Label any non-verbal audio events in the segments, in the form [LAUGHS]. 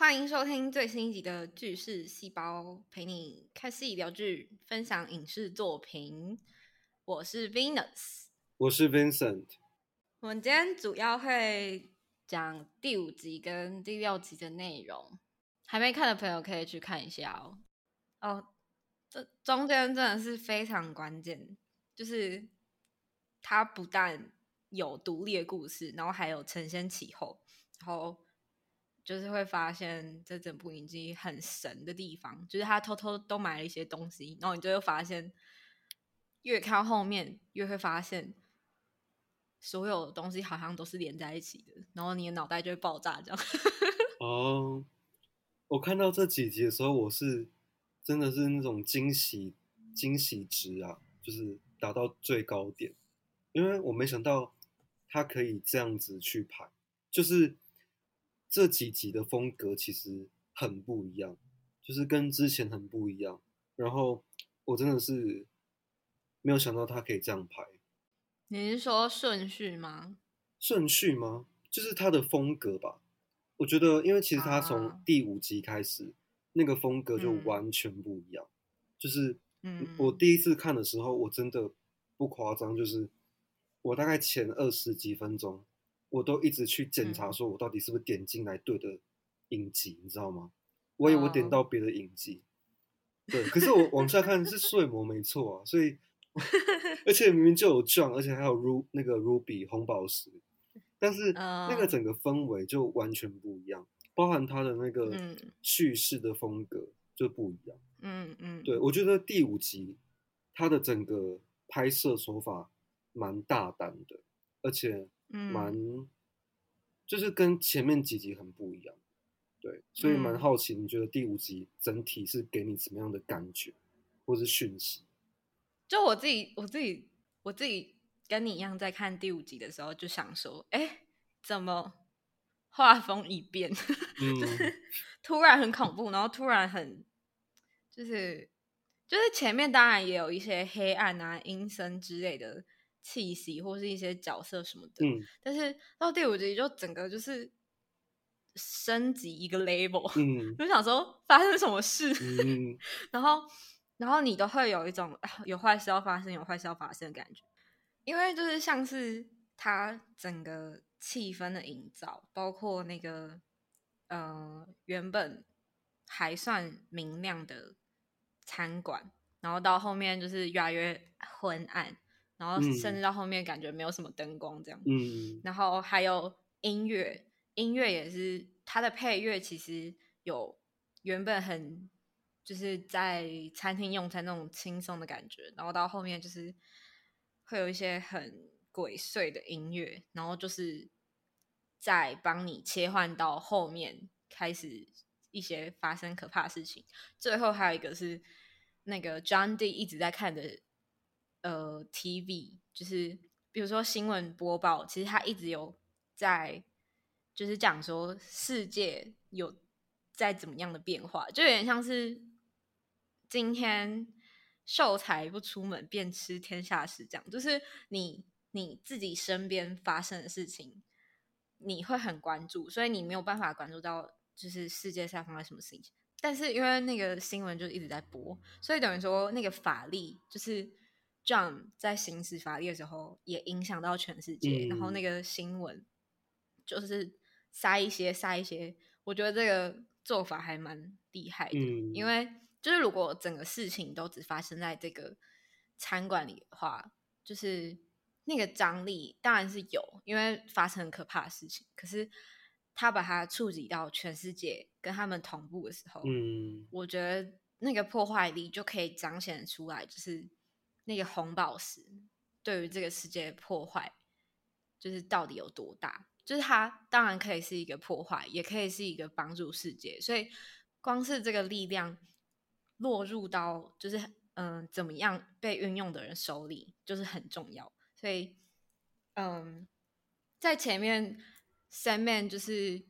欢迎收听最新一集的《巨事细胞》，陪你看戏聊剧，分享影视作品。我是 Venus，我是 Vincent。我们今天主要会讲第五集跟第六集的内容，还没看的朋友可以去看一下哦。哦，这中间真的是非常关键，就是它不但有独立的故事，然后还有承先启后，然后。就是会发现这整部影集很神的地方，就是他偷偷都买了一些东西，然后你就会发现，越看后面越会发现，所有的东西好像都是连在一起的，然后你的脑袋就会爆炸这样。[LAUGHS] 哦，我看到这几集的时候，我是真的是那种惊喜惊喜值啊，就是达到最高点，因为我没想到他可以这样子去排，就是。这几集的风格其实很不一样，就是跟之前很不一样。然后我真的是没有想到他可以这样拍。你是说顺序吗？顺序吗？就是他的风格吧。我觉得，因为其实他从第五集开始，那个风格就完全不一样。就是，嗯，我第一次看的时候，我真的不夸张，就是我大概前二十几分钟。我都一直去检查，说我到底是不是点进来对的影集，你知道吗？我以为我点到别的影集，对，可是我往下看是睡魔没错啊，所以 [LAUGHS] 而且明明就有 John，而且还有 Ru 那个 Ruby 红宝石，但是那个整个氛围就完全不一样，包含它的那个叙事的风格就不一样。嗯嗯，对我觉得第五集它的整个拍摄手法蛮大胆的，而且。蛮，就是跟前面几集很不一样，对，所以蛮好奇，你觉得第五集整体是给你什么样的感觉，或是讯息？就我自己，我自己，我自己跟你一样，在看第五集的时候，就想说，哎，怎么画风一变，[LAUGHS] 就是 [LAUGHS] 突然很恐怖，然后突然很，就是，就是前面当然也有一些黑暗啊、阴森之类的。气息或是一些角色什么的，嗯，但是到第五集就整个就是升级一个 label，嗯，就想说发生什么事，嗯，[LAUGHS] 然后然后你都会有一种有坏事要发生，有坏事要发生的感觉，因为就是像是它整个气氛的营造，包括那个呃原本还算明亮的餐馆，然后到后面就是越来越昏暗。然后甚至到后面感觉没有什么灯光这样，嗯，然后还有音乐，音乐也是它的配乐，其实有原本很就是在餐厅用餐那种轻松的感觉，然后到后面就是会有一些很鬼祟的音乐，然后就是在帮你切换到后面开始一些发生可怕的事情，最后还有一个是那个 John D 一直在看的。呃，TV 就是比如说新闻播报，其实他一直有在，就是讲说世界有在怎么样的变化，就有点像是今天秀才不出门便知天下事这样，就是你你自己身边发生的事情，你会很关注，所以你没有办法关注到就是世界上发生什么事情，但是因为那个新闻就一直在播，所以等于说那个法力就是。John 在行使法律的时候，也影响到全世界。然后那个新闻就是塞一些塞一些，我觉得这个做法还蛮厉害的。因为就是如果整个事情都只发生在这个餐馆里的话，就是那个张力当然是有，因为发生很可怕的事情。可是他把它触及到全世界，跟他们同步的时候，嗯，我觉得那个破坏力就可以彰显出来，就是。那个红宝石对于这个世界的破坏，就是到底有多大？就是它当然可以是一个破坏，也可以是一个帮助世界。所以光是这个力量落入到就是嗯怎么样被运用的人手里，就是很重要。所以嗯，在前面三面就是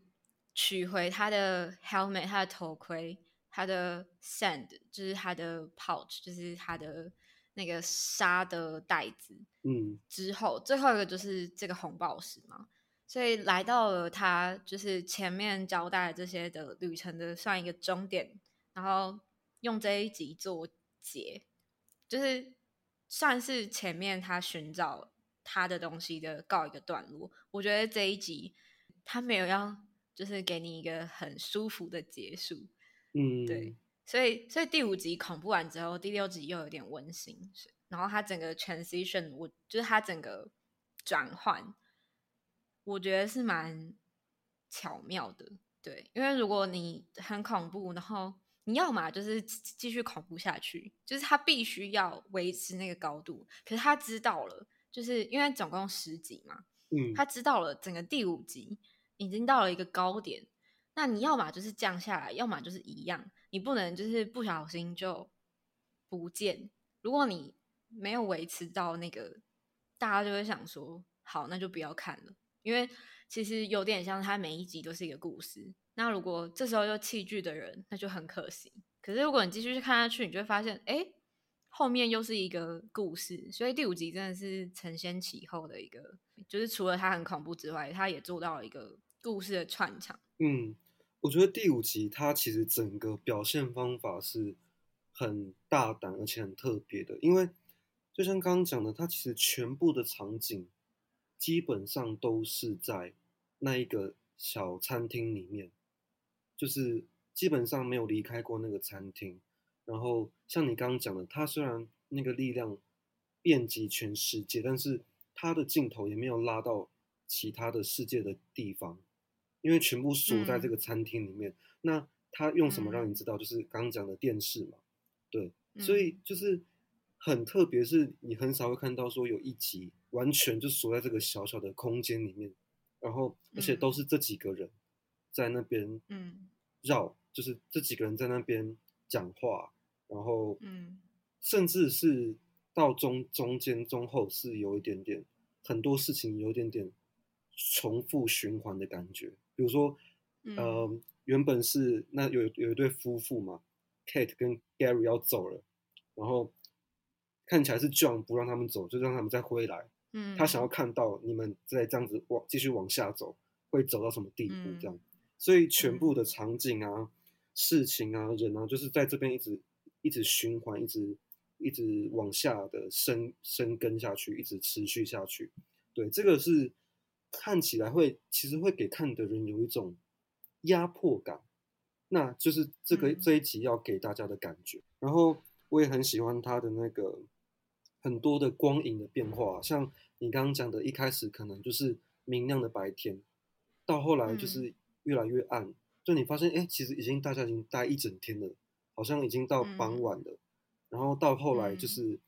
取回他的 helmet，他的头盔，他的 sand，就是他的 pouch，就是他的。那个沙的袋子，嗯，之后最后一个就是这个红宝石嘛，所以来到了他就是前面交代这些的旅程的算一个终点，然后用这一集做结，就是算是前面他寻找他的东西的告一个段落。我觉得这一集他没有要就是给你一个很舒服的结束，嗯，对，所以所以第五集恐怖完之后，第六集又有点温馨，然后他整个 transition，我就是他整个转换。我觉得是蛮巧妙的，对，因为如果你很恐怖，然后你要嘛就是继续恐怖下去，就是他必须要维持那个高度。可是他知道了，就是因为总共十集嘛，嗯，他知道了整个第五集已经到了一个高点，那你要嘛就是降下来，要么就是一样，你不能就是不小心就不见。如果你没有维持到那个，大家就会想说，好，那就不要看了。因为其实有点像，它每一集都是一个故事。那如果这时候又弃剧的人，那就很可惜。可是如果你继续去看下去，你就会发现，哎，后面又是一个故事。所以第五集真的是承先启后的一个，就是除了它很恐怖之外，它也做到了一个故事的串场。嗯，我觉得第五集它其实整个表现方法是很大胆而且很特别的，因为就像刚刚讲的，它其实全部的场景。基本上都是在那一个小餐厅里面，就是基本上没有离开过那个餐厅。然后像你刚刚讲的，它虽然那个力量遍及全世界，但是它的镜头也没有拉到其他的世界的地方，因为全部锁在这个餐厅里面。那他用什么让你知道？就是刚刚讲的电视嘛，对，所以就是很特别，是你很少会看到说有一集。完全就锁在这个小小的空间里面，然后而且都是这几个人在那边嗯绕，就是这几个人在那边讲话，然后嗯甚至是到中中间中后是有一点点很多事情有一点点重复循环的感觉，比如说呃原本是那有有一对夫妇嘛，Kate 跟 Gary 要走了，然后看起来是 John 不让他们走，就让他们再回来。嗯，他想要看到你们再这样子往继续往下走，会走到什么地步？这样，所以全部的场景啊、事情啊、人啊，就是在这边一直一直循环，一直一直往下的深深根下去，一直持续下去。对，这个是看起来会其实会给看的人有一种压迫感，那就是这个这一集要给大家的感觉。然后我也很喜欢他的那个。很多的光影的变化，像你刚刚讲的，一开始可能就是明亮的白天，到后来就是越来越暗，就你发现，哎，其实已经大家已经待一整天了，好像已经到傍晚了，然后到后来就是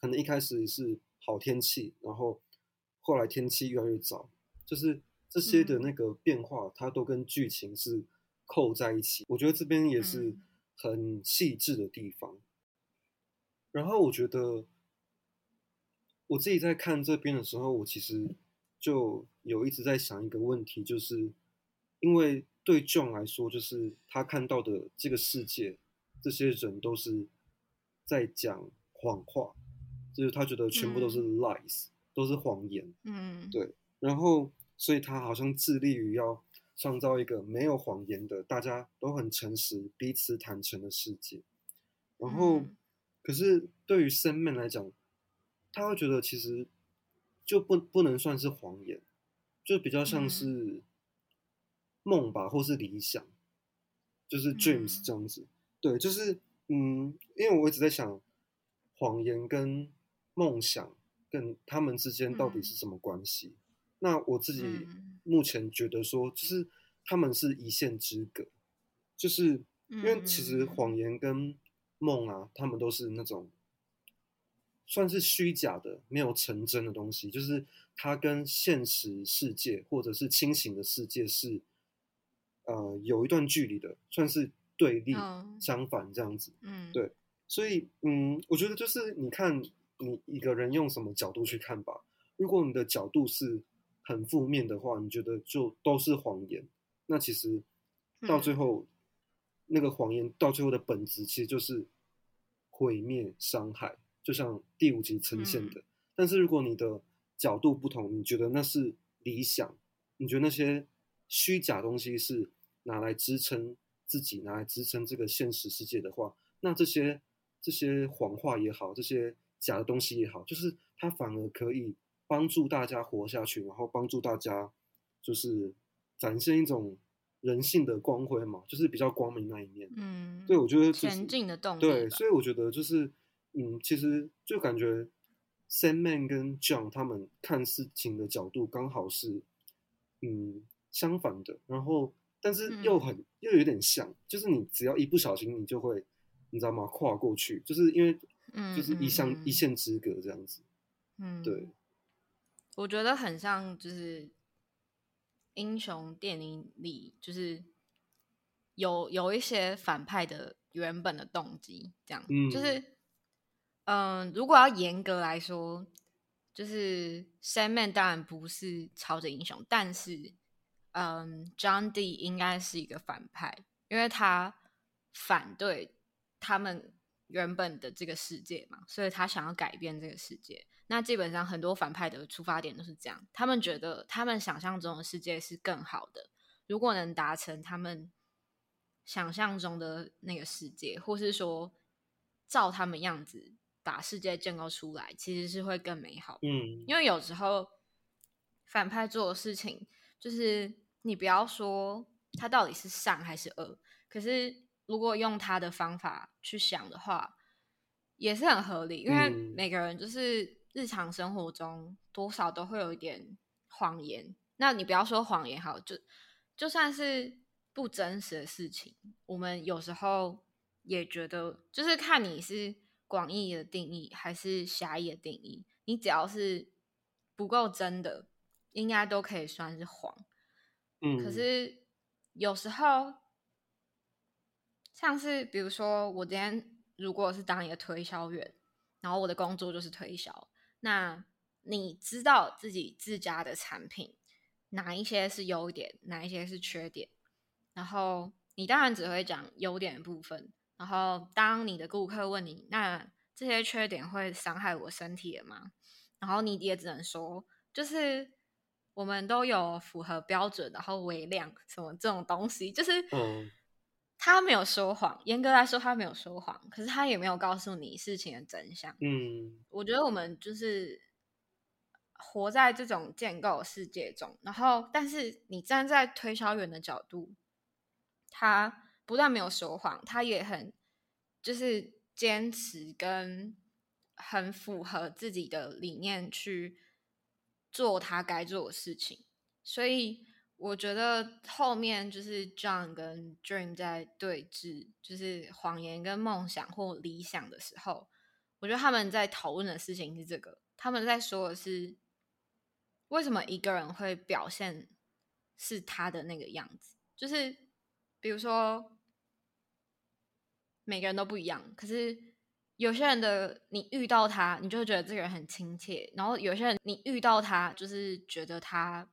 可能一开始是好天气，然后后来天气越来越早，就是这些的那个变化，它都跟剧情是扣在一起。我觉得这边也是很细致的地方，然后我觉得。我自己在看这边的时候，我其实就有一直在想一个问题，就是因为对 John 来说，就是他看到的这个世界，这些人都是在讲谎话，就是他觉得全部都是 lies，都是谎言。嗯，对。然后，所以他好像致力于要创造一个没有谎言的、大家都很诚实、彼此坦诚的世界。然后，可是对于 Sam 来讲，他会觉得其实就不不能算是谎言，就比较像是梦吧，或是理想，就是 dreams 这样子。对，就是嗯，因为我一直在想，谎言跟梦想跟他们之间到底是什么关系？那我自己目前觉得说，就是他们是一线之隔，就是因为其实谎言跟梦啊，他们都是那种。算是虚假的、没有成真的东西，就是它跟现实世界或者是清醒的世界是，呃，有一段距离的，算是对立、相反这样子。嗯，对，所以，嗯，我觉得就是你看你一个人用什么角度去看吧。如果你的角度是很负面的话，你觉得就都是谎言，那其实到最后，那个谎言到最后的本质其实就是毁灭、伤害。就像第五集呈现的，但是如果你的角度不同，你觉得那是理想，你觉得那些虚假东西是拿来支撑自己，拿来支撑这个现实世界的话，那这些这些谎话也好，这些假的东西也好，就是它反而可以帮助大家活下去，然后帮助大家就是展现一种人性的光辉嘛，就是比较光明那一面。嗯，对，我觉得前进的动力。对，所以我觉得就是，嗯，其实就感觉 Sandman 跟 John 他们看事情的角度刚好是，嗯，相反的。然后，但是又很又有点像，就是你只要一不小心，你就会，你知道吗？跨过去，就是因为，嗯，就是一相一线之隔这样子。嗯，对。我觉得很像，就是英雄电影里，就是有有一些反派的原本的动机，这样，就是，嗯，如果要严格来说，就是 Sandman 当然不是超级英雄，但是，嗯，John D 应该是一个反派，因为他反对他们原本的这个世界嘛，所以他想要改变这个世界。那基本上很多反派的出发点都是这样，他们觉得他们想象中的世界是更好的，如果能达成他们想象中的那个世界，或是说照他们样子把世界建构出来，其实是会更美好。嗯，因为有时候反派做的事情，就是你不要说他到底是善还是恶，可是如果用他的方法去想的话，也是很合理，因为每个人就是。日常生活中多少都会有一点谎言，那你不要说谎言好，就就算是不真实的事情，我们有时候也觉得，就是看你是广义的定义还是狭义的定义，你只要是不够真的，应该都可以算是谎。嗯，可是有时候，像是比如说，我今天如果是当一个推销员，然后我的工作就是推销。那你知道自己自家的产品哪一些是优点，哪一些是缺点，然后你当然只会讲优点的部分。然后当你的顾客问你，那这些缺点会伤害我身体吗？然后你也只能说，就是我们都有符合标准，然后微量什么这种东西，就是他没有说谎，严格来说他没有说谎，可是他也没有告诉你事情的真相。嗯，我觉得我们就是活在这种建构世界中，然后但是你站在推销员的角度，他不但没有说谎，他也很就是坚持跟很符合自己的理念去做他该做的事情，所以。我觉得后面就是 John 跟 Dream 在对峙，就是谎言跟梦想或理想的时候，我觉得他们在讨论的事情是这个，他们在说的是为什么一个人会表现是他的那个样子，就是比如说每个人都不一样，可是有些人的你遇到他，你就会觉得这个人很亲切，然后有些人你遇到他，就是觉得他。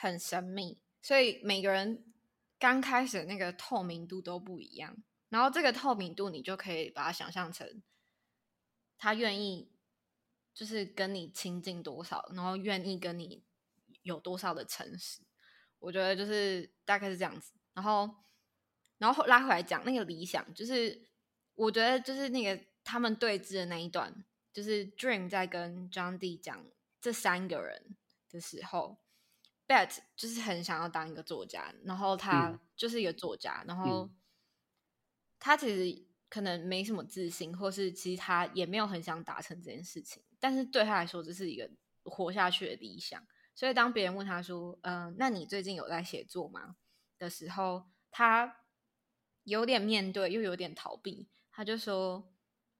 很神秘，所以每个人刚开始那个透明度都不一样。然后这个透明度，你就可以把它想象成他愿意就是跟你亲近多少，然后愿意跟你有多少的诚实。我觉得就是大概是这样子。然后，然后拉回来讲那个理想，就是我觉得就是那个他们对峙的那一段，就是 Dream 在跟 John D 讲这三个人的时候。Bet 就是很想要当一个作家，然后他就是一个作家，然后他其实可能没什么自信，或是其实他也没有很想达成这件事情，但是对他来说这是一个活下去的理想。所以当别人问他说：“嗯，那你最近有在写作吗？”的时候，他有点面对，又有点逃避。他就说：“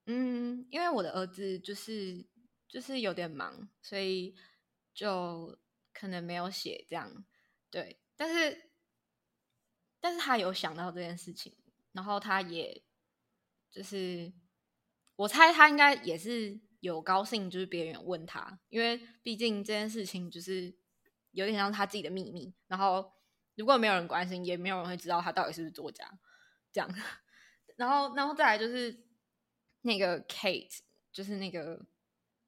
嗯，因为我的儿子就是就是有点忙，所以就。”可能没有写这样，对，但是，但是他有想到这件事情，然后他也，就是我猜他应该也是有高兴，就是别人问他，因为毕竟这件事情就是有点像他自己的秘密，然后如果没有人关心，也没有人会知道他到底是不是作家，这样，[LAUGHS] 然后，然后再来就是那个 Kate，就是那个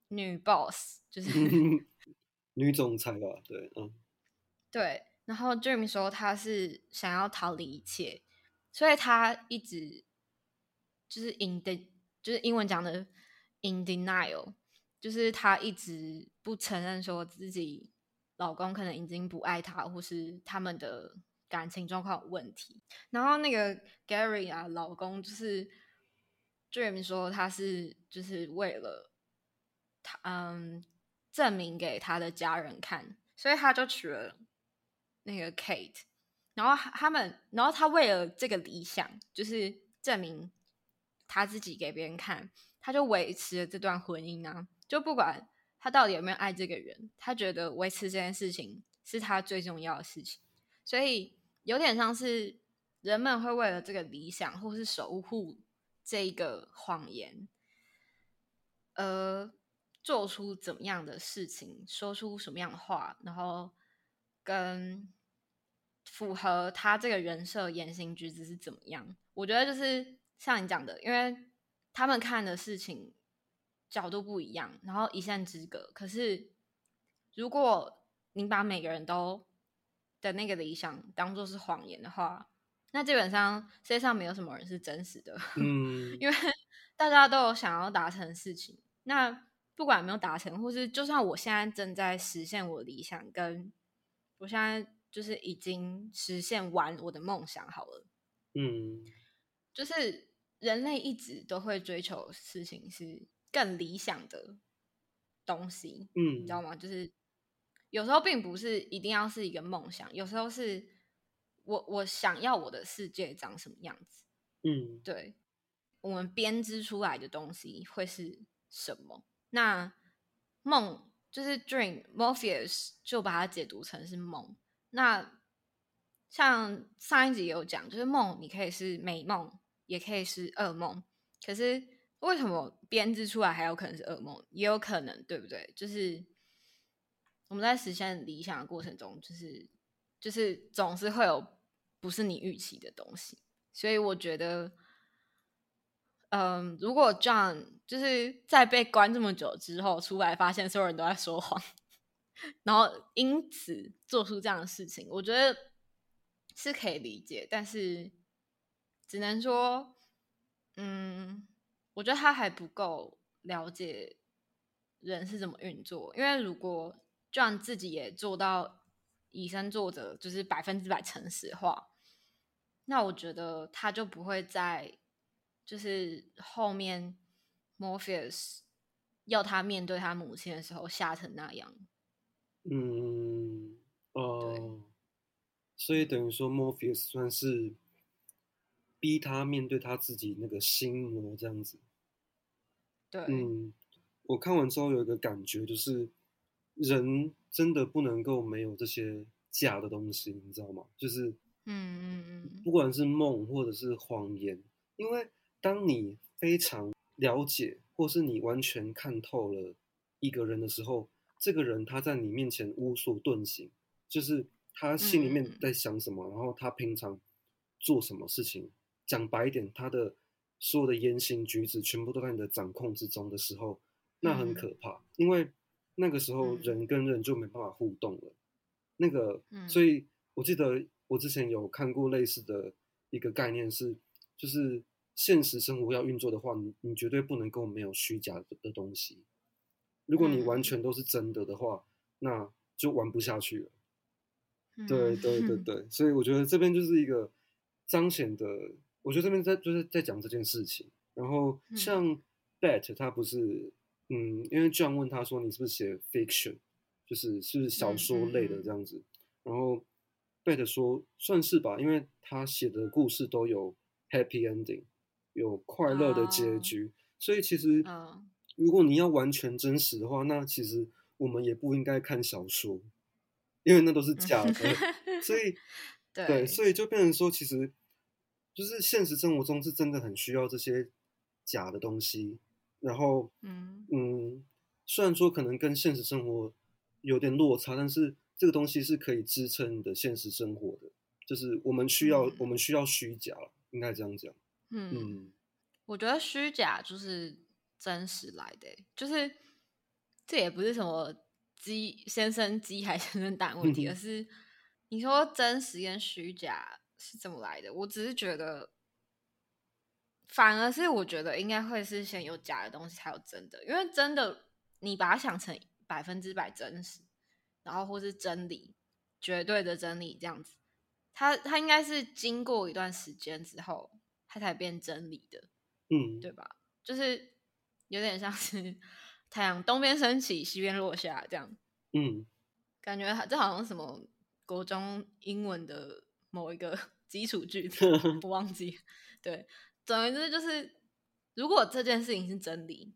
女 boss，就是。[LAUGHS] 女总裁吧，对，嗯，对，然后 Dream 说他是想要逃离一切，所以他一直就是 in the 就是英文讲的 in denial，就是他一直不承认说自己老公可能已经不爱他，或是他们的感情状况有问题。然后那个 Gary 啊，老公就是 Dream 说他是就是为了他嗯证明给他的家人看，所以他就娶了。那个 Kate，然后他们，然后他为了这个理想，就是证明他自己给别人看，他就维持了这段婚姻啊。就不管他到底有没有爱这个人，他觉得维持这件事情是他最重要的事情。所以有点像是人们会为了这个理想，或是守护这个谎言，而做出怎么样的事情，说出什么样的话，然后。跟符合他这个人设言行举止是怎么样？我觉得就是像你讲的，因为他们看的事情角度不一样，然后一线之隔。可是如果你把每个人都的那个理想当做是谎言的话，那基本上世界上没有什么人是真实的。[LAUGHS] 嗯，因为大家都有想要达成的事情，那不管有没有达成，或是就算我现在正在实现我理想跟。我现在就是已经实现完我的梦想好了，嗯，就是人类一直都会追求事情是更理想的东西，嗯，你知道吗？就是有时候并不是一定要是一个梦想，有时候是我我想要我的世界长什么样子，嗯，对，我们编织出来的东西会是什么？那梦。就是 dream，Morpheus 就把它解读成是梦。那像上一集有讲，就是梦，你可以是美梦，也可以是噩梦。可是为什么编织出来还有可能是噩梦？也有可能，对不对？就是我们在实现理想的过程中，就是就是总是会有不是你预期的东西。所以我觉得。嗯，如果 John 就是在被关这么久之后出来，发现所有人都在说谎，[LAUGHS] 然后因此做出这样的事情，我觉得是可以理解，但是只能说，嗯，我觉得他还不够了解人是怎么运作，因为如果就算自己也做到以身作则，就是百分之百诚实话，那我觉得他就不会在。就是后面，Morpheus 要他面对他母亲的时候，吓成那样。嗯，哦，所以等于说，Morpheus 算是逼他面对他自己那个心魔这样子。对，嗯，我看完之后有一个感觉，就是人真的不能够没有这些假的东西，你知道吗？就是，嗯嗯嗯，不管是梦或者是谎言，因为。当你非常了解，或是你完全看透了一个人的时候，这个人他在你面前无所遁形，就是他心里面在想什么，然后他平常做什么事情，讲白一点，他的所有的言行举止全部都在你的掌控之中的时候，那很可怕，因为那个时候人跟人就没办法互动了。那个，所以我记得我之前有看过类似的一个概念是，就是。现实生活要运作的话，你你绝对不能够没有虚假的的东西。如果你完全都是真的的话，那就玩不下去了。对对对对，所以我觉得这边就是一个彰显的。我觉得这边在就是在讲这件事情。然后像 Bet 他不是，嗯，因为 John 问他说你是不是写 fiction，就是是小说类的这样子。然后 Bet 说算是吧，因为他写的故事都有 happy ending。有快乐的结局，所以其实，如果你要完全真实的话，那其实我们也不应该看小说，因为那都是假的。所以，[LAUGHS] 对，所以就变成说，其实就是现实生活中是真的很需要这些假的东西。然后，嗯嗯，虽然说可能跟现实生活有点落差，但是这个东西是可以支撑你的现实生活的。就是我们需要，我们需要虚假，应该这样讲。嗯，我觉得虚假就是真实来的，就是这也不是什么鸡先生鸡还是先生蛋问题，而是你说真实跟虚假是怎么来的？我只是觉得，反而是我觉得应该会是先有假的东西才有真的，因为真的你把它想成百分之百真实，然后或是真理、绝对的真理这样子，它它应该是经过一段时间之后，它才变真理的，嗯，对吧？就是有点像是太阳东边升起，西边落下这样，嗯，感觉这好像什么。国中英文的某一个 [LAUGHS] 基础句子，我忘记。对，总而言之就是，如果这件事情是真理，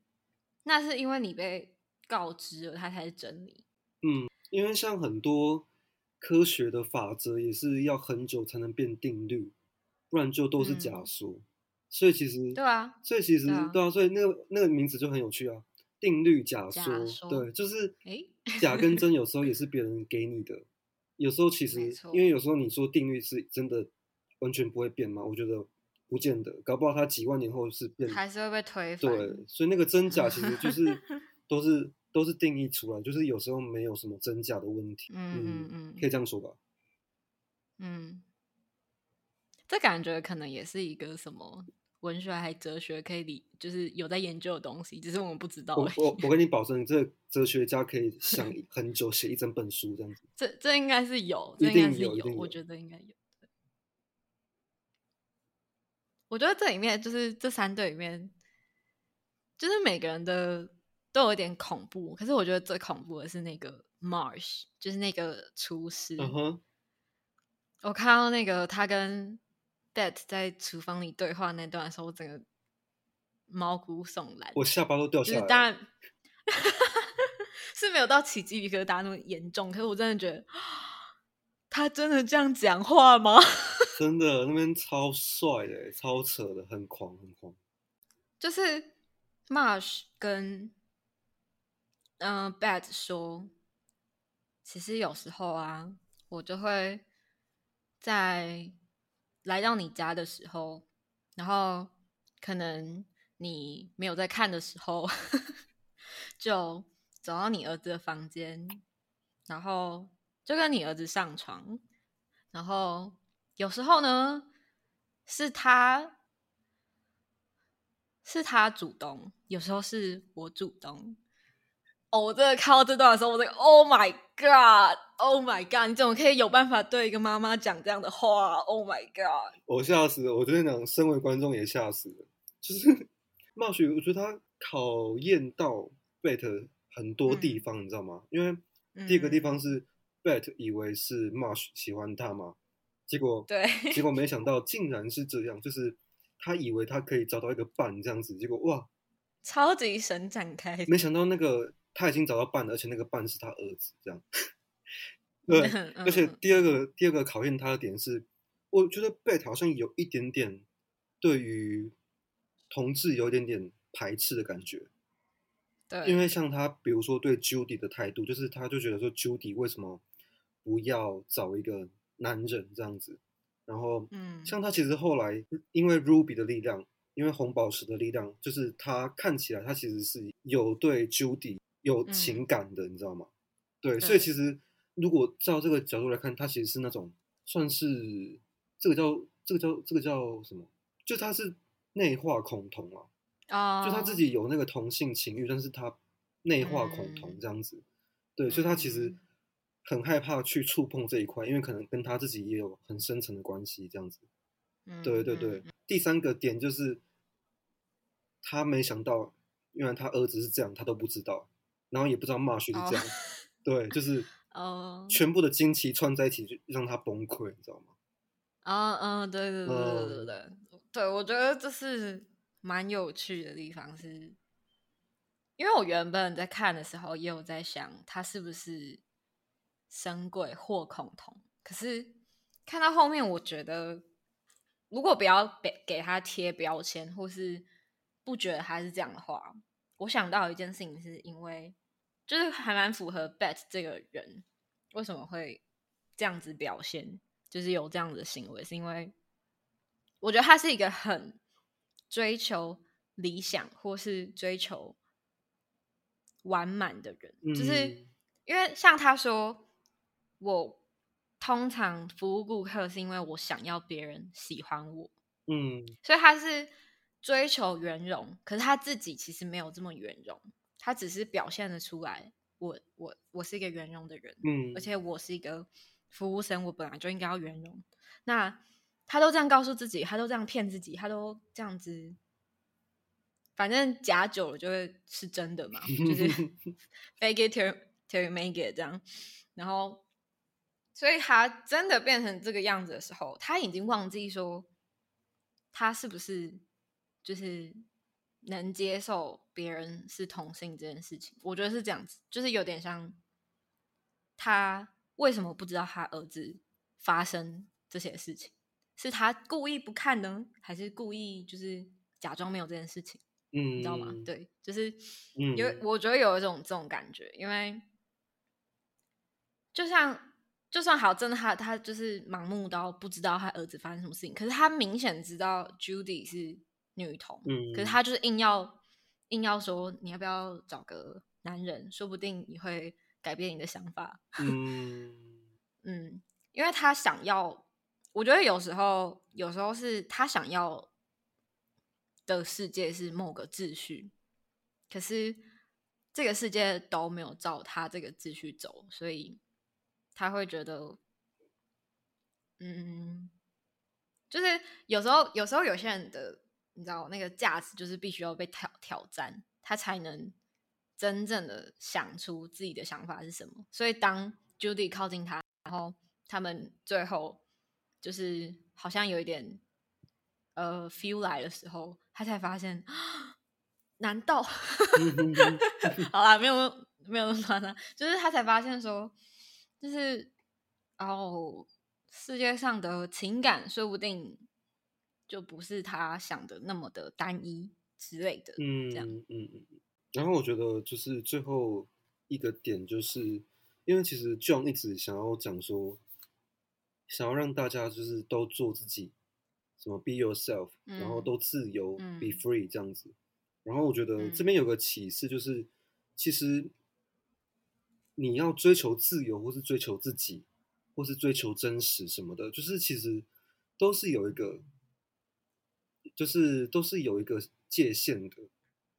那是因为你被告知了，它才是真理。嗯，因为像很多科学的法则也是要很久才能变定律，不然就都是假说。所以其实对啊，所以其实对啊，所以那个那个名字就很有趣啊，定律假说。对，就是假跟真有时候也是别人给你的。有时候其实，因为有时候你说定律是真的完全不会变嘛？我觉得不见得，搞不好它几万年后是变，还是会被推翻。对，所以那个真假其实就是 [LAUGHS] 都是都是定义出来，就是有时候没有什么真假的问题。嗯嗯嗯，可以这样说吧。嗯，这感觉可能也是一个什么？文学还哲学可以理，就是有在研究的东西，只是我们不知道。我我我跟你保证，[LAUGHS] 这哲学家可以想 [LAUGHS] 很久写一整本书这样子。这这应该是有，这应该是有，我觉得应该有。我觉得这里面就是这三对里面，就是每个人的都有一点恐怖，可是我觉得最恐怖的是那个 Marsh，就是那个厨师。我看到那个他跟。Bet 在厨房里对话那段的时候，我整个毛骨悚然，我下巴都掉下来。当然，[LAUGHS] 是没有到起鸡皮疙瘩那么严重，可是我真的觉得，他真的这样讲话吗？[LAUGHS] 真的，那边超帅的，超扯的，很狂，很狂。就是 Marsh 跟嗯 Bet 说，其实有时候啊，我就会在。来到你家的时候，然后可能你没有在看的时候，[LAUGHS] 就走到你儿子的房间，然后就跟你儿子上床，然后有时候呢是他是他主动，有时候是我主动。哦，我真的看到这段的时候，我在 Oh my God，Oh my God，你怎么可以有办法对一个妈妈讲这样的话？Oh my God，我吓死了！我真的讲，身为观众也吓死了。就是冒雪，我觉得他考验到 Bet 很多地方，你知道吗？因为第一个地方是 Bet 以为是 Marsh 喜欢他嘛，结果对，结果没想到 [LAUGHS] 竟然是这样，就是他以为他可以找到一个伴这样子，结果哇，超级神展开，没想到那个。他已经找到伴了，而且那个伴是他儿子，这样。[LAUGHS] 对，而且第二个第二个考验他的点是，我觉得贝塔好像有一点点对于同志有一点点排斥的感觉。对，因为像他，比如说对 Judy 的态度，就是他就觉得说 Judy 为什么不要找一个男人这样子？然后，嗯，像他其实后来因为 Ruby 的力量，因为红宝石的力量，就是他看起来他其实是有对 Judy。有情感的，你知道吗？对，所以其实如果照这个角度来看，他其实是那种算是这个叫这个叫这个叫什么？就他是内化恐同啊，啊，就他自己有那个同性情欲，但是他内化恐同这样子。对，所以他其实很害怕去触碰这一块，因为可能跟他自己也有很深层的关系这样子。对对对。第三个点就是他没想到，原来他儿子是这样，他都不知道。然后也不知道骂谁是这样，[LAUGHS] 对，就是哦，全部的惊奇串在一起，就让他崩溃，你知道吗？啊嗯，对对对对对对，对我觉得这是蛮有趣的地方，是因为我原本在看的时候也有在想，他是不是神鬼或恐同？可是看到后面，我觉得如果不要给给他贴标签，或是不觉得他是这样的话。我想到一件事情，是因为就是还蛮符合 Bet 这个人为什么会这样子表现，就是有这样子的行为，是因为我觉得他是一个很追求理想或是追求完满的人，就是因为像他说，我通常服务顾客是因为我想要别人喜欢我，嗯，所以他是追求圆融，可是他自己其实没有这么圆融，他只是表现的出来，我我我是一个圆融的人，嗯，而且我是一个服务生，我本来就应该要圆融。那他都这样告诉自己，他都这样骗自己，他都这样子，反正假久了就会是真的嘛，就是 [LAUGHS] fake it till till you make it 这样，然后。所以他真的变成这个样子的时候，他已经忘记说他是不是就是能接受别人是同性这件事情。我觉得是这样子，就是有点像他为什么不知道他儿子发生这些事情，是他故意不看呢，还是故意就是假装没有这件事情？嗯，你知道吗？对，就是有我觉得有一种这种感觉，因为就像。就算好，真的他他就是盲目到不知道他儿子发生什么事情，可是他明显知道 Judy 是女童，嗯，可是他就是硬要硬要说你要不要找个男人，说不定你会改变你的想法，嗯。[LAUGHS] 嗯，因为他想要，我觉得有时候有时候是他想要的世界是某个秩序，可是这个世界都没有照他这个秩序走，所以。他会觉得，嗯，就是有时候，有时候有些人的，你知道，那个价值就是必须要被挑挑战，他才能真正的想出自己的想法是什么。所以，当 Judy 靠近他，然后他们最后就是好像有一点呃 feel 来的时候，他才发现，[GASPS] 难道？好啦，没有没有那么夸张，就是他才发现说。就是哦，世界上的情感说不定就不是他想的那么的单一之类的，嗯，这样，嗯嗯。然后我觉得就是最后一个点，就是因为其实 John 一直想要讲说，想要让大家就是都做自己，什么 be yourself，然后都自由，be free 这样子。然后我觉得这边有个启示，就是其实。你要追求自由，或是追求自己，或是追求真实什么的，就是其实都是有一个，就是都是有一个界限的。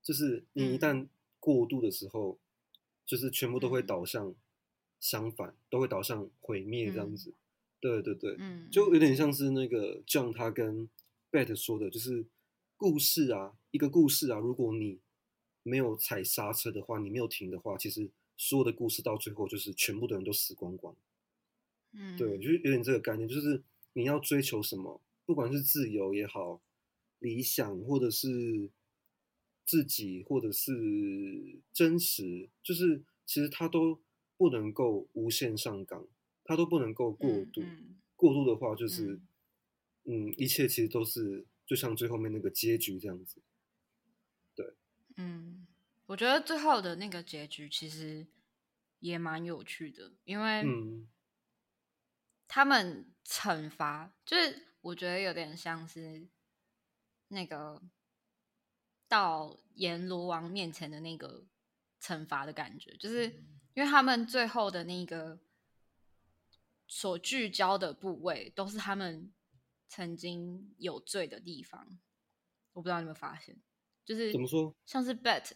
就是你一旦过度的时候，就是全部都会导向相反，都会导向毁灭这样子。对对对，嗯，就有点像是那个 John 他跟 Bet 说的，就是故事啊，一个故事啊，如果你没有踩刹车的话，你没有停的话，其实。所有的故事到最后就是全部的人都死光光，嗯，对，就是有点这个概念，就是你要追求什么，不管是自由也好，理想或者是自己或者是真实，就是其实它都不能够无限上纲，它都不能够过度，过度的话就是，嗯，一切其实都是就像最后面那个结局这样子，对，嗯。我觉得最后的那个结局其实也蛮有趣的，因为他们惩罚就是我觉得有点像是那个到阎罗王面前的那个惩罚的感觉，就是因为他们最后的那个所聚焦的部位都是他们曾经有罪的地方，我不知道你有没有发现，就是怎么说，像是 bet。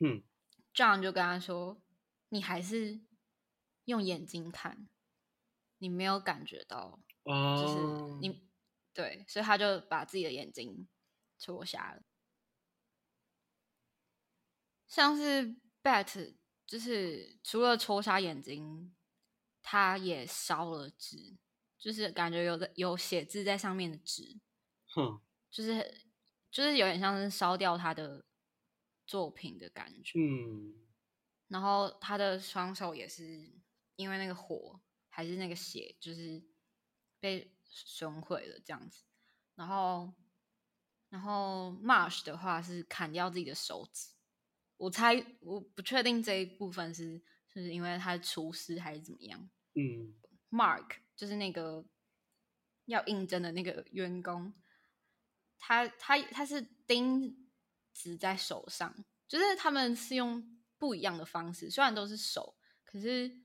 嗯，John 就跟他说：“你还是用眼睛看，你没有感觉到，就是你对，所以他就把自己的眼睛戳瞎了。像是 Bat，就是除了戳瞎眼睛，他也烧了纸，就是感觉有的有写字在上面的纸，哼，就是就是有点像是烧掉他的。”作品的感觉，嗯，然后他的双手也是因为那个火还是那个血，就是被损毁了这样子。然后，然后 Marsh 的话是砍掉自己的手指。我猜我不确定这一部分是是因为他是厨师还是怎么样。嗯，Mark 就是那个要应征的那个员工，他他他是钉。子在手上，就是他们是用不一样的方式，虽然都是手，可是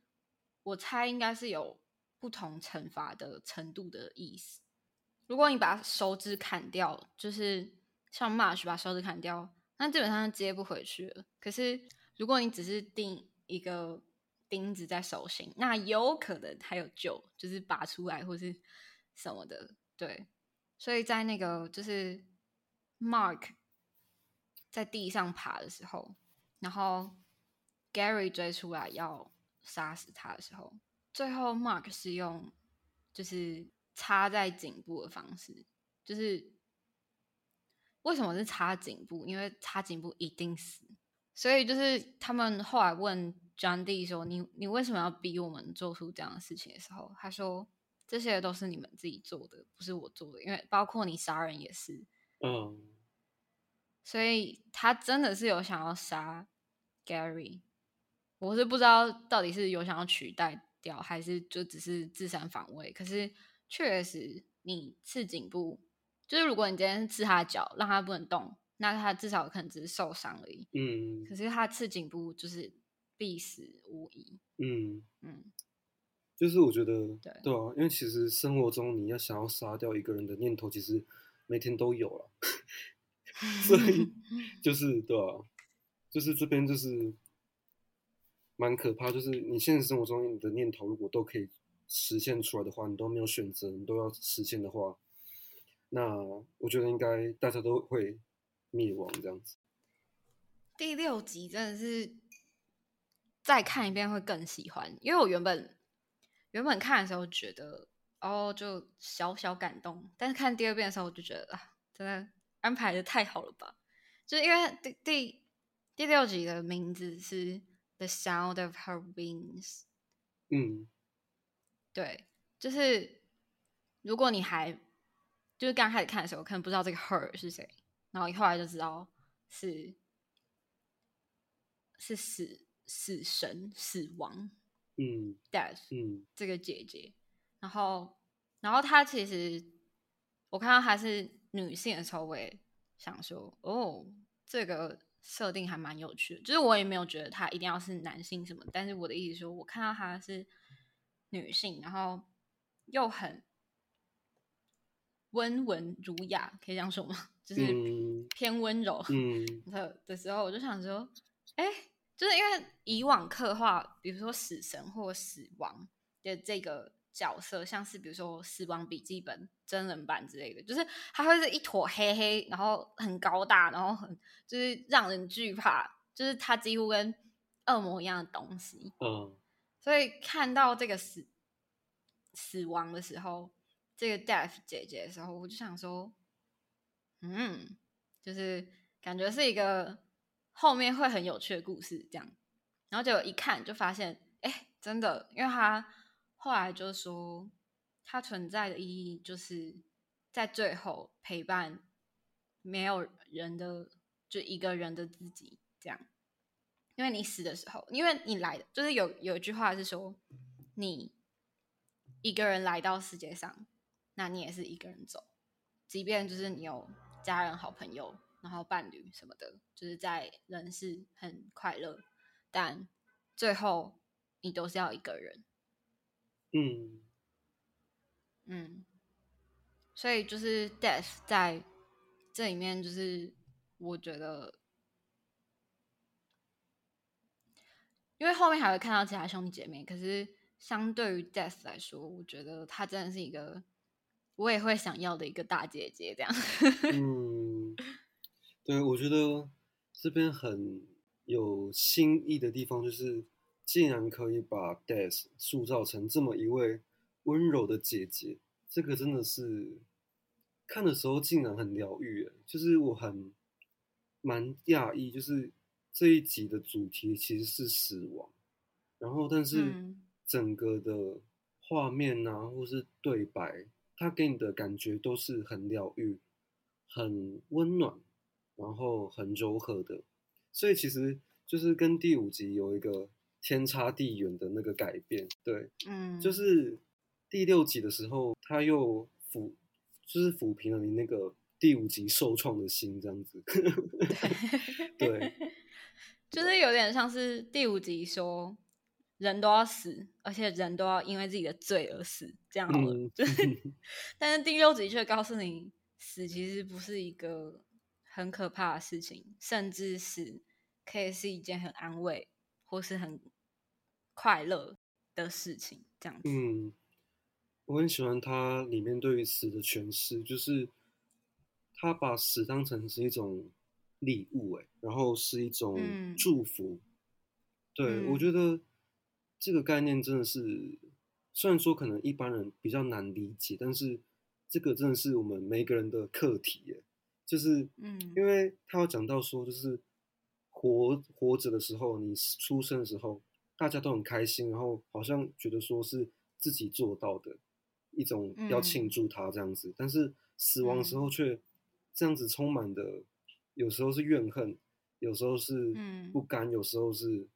我猜应该是有不同惩罚的程度的意思。如果你把手指砍掉，就是像 Marsh 把手指砍掉，那基本上接不回去了。可是如果你只是钉一个钉子在手心，那有可能还有救，就是拔出来或是什么的。对，所以在那个就是 Mark 在地上爬的时候，然后 Gary 追出来要杀死他的时候，最后 Mark 是用就是。插在颈部的方式，就是为什么是插颈部？因为插颈部一定死。所以就是他们后来问 John D 说：“你你为什么要逼我们做出这样的事情？”的时候，他说：“这些都是你们自己做的，不是我做的。因为包括你杀人也是。”嗯。所以他真的是有想要杀 Gary，我是不知道到底是有想要取代掉，还是就只是自身防卫。可是。确实，你刺颈部，就是如果你今天刺他的脚，让他不能动，那他至少可能只是受伤而已。嗯。可是他刺颈部，就是必死无疑。嗯嗯。就是我觉得，对对啊，因为其实生活中你要想要杀掉一个人的念头，其实每天都有了。[LAUGHS] 所以 [LAUGHS] 就是对啊，就是这边就是蛮可怕，就是你现实生活中你的念头如果都可以。实现出来的话，你都没有选择，你都要实现的话，那我觉得应该大家都会灭亡这样子。第六集真的是再看一遍会更喜欢，因为我原本原本看的时候觉得哦就小小感动，但是看第二遍的时候我就觉得啊，真的安排的太好了吧？就是因为第第第六集的名字是《The Sound of Her Wings》，嗯。对，就是如果你还就是刚开始看的时候，可能不知道这个 her 是谁，然后后来就知道是是死死神死亡，嗯，death，嗯，这个姐姐，然后然后她其实我看到她是女性的时候，我也想说，哦，这个设定还蛮有趣的，就是我也没有觉得他一定要是男性什么，但是我的意思说，我看到他是。女性，然后又很温文儒雅，可以这样说吗？[LAUGHS] 就是偏温柔 [LAUGHS] 的的时候，我就想说，哎，就是因为以往刻画，比如说死神或死亡的这个角色，像是比如说《死亡笔记本》真人版之类的，就是它会是一坨黑黑，然后很高大，然后很就是让人惧怕，就是它几乎跟恶魔一样的东西。嗯。所以看到这个死死亡的时候，这个 Death 姐姐的时候，我就想说，嗯，就是感觉是一个后面会很有趣的故事这样。然后就一看就发现，哎，真的，因为他后来就说，它存在的意义就是在最后陪伴没有人的就一个人的自己这样。因为你死的时候，因为你来的，就是有有一句话是说，你一个人来到世界上，那你也是一个人走。即便就是你有家人、好朋友，然后伴侣什么的，就是在人世很快乐，但最后你都是要一个人。嗯嗯，所以就是 death 在这里面，就是我觉得。因为后面还会看到其他兄弟姐妹，可是相对于 Death 来说，我觉得她真的是一个我也会想要的一个大姐姐，这样。[LAUGHS] 嗯，对，我觉得这边很有新意的地方，就是竟然可以把 Death 塑造成这么一位温柔的姐姐，这个真的是看的时候竟然很疗愈，就是我很蛮讶异，就是。这一集的主题其实是死亡，然后但是整个的画面啊，或是对白，它给你的感觉都是很疗愈、很温暖，然后很柔和的。所以其实就是跟第五集有一个天差地远的那个改变。对，嗯，就是第六集的时候，他又抚，就是抚平了你那个第五集受创的心，这样子。[LAUGHS] 对。就是有点像是第五集说，人都要死，而且人都要因为自己的罪而死，这样好了。就是，[LAUGHS] 但是第六集却告诉你，死其实不是一个很可怕的事情，甚至是可以是一件很安慰或是很快乐的事情，这样子。嗯，我很喜欢它里面对于死的诠释，就是他把死当成是一种礼物，哎，然后是一种祝福。对我觉得。这个概念真的是，虽然说可能一般人比较难理解，但是这个真的是我们每个人的课题耶。就是，嗯，因为他有讲到说，就是活活着的时候，你出生的时候，大家都很开心，然后好像觉得说是自己做到的一种要庆祝他这样子，但是死亡时候却这样子充满的，有时候是怨恨，有时候是不甘，有时候是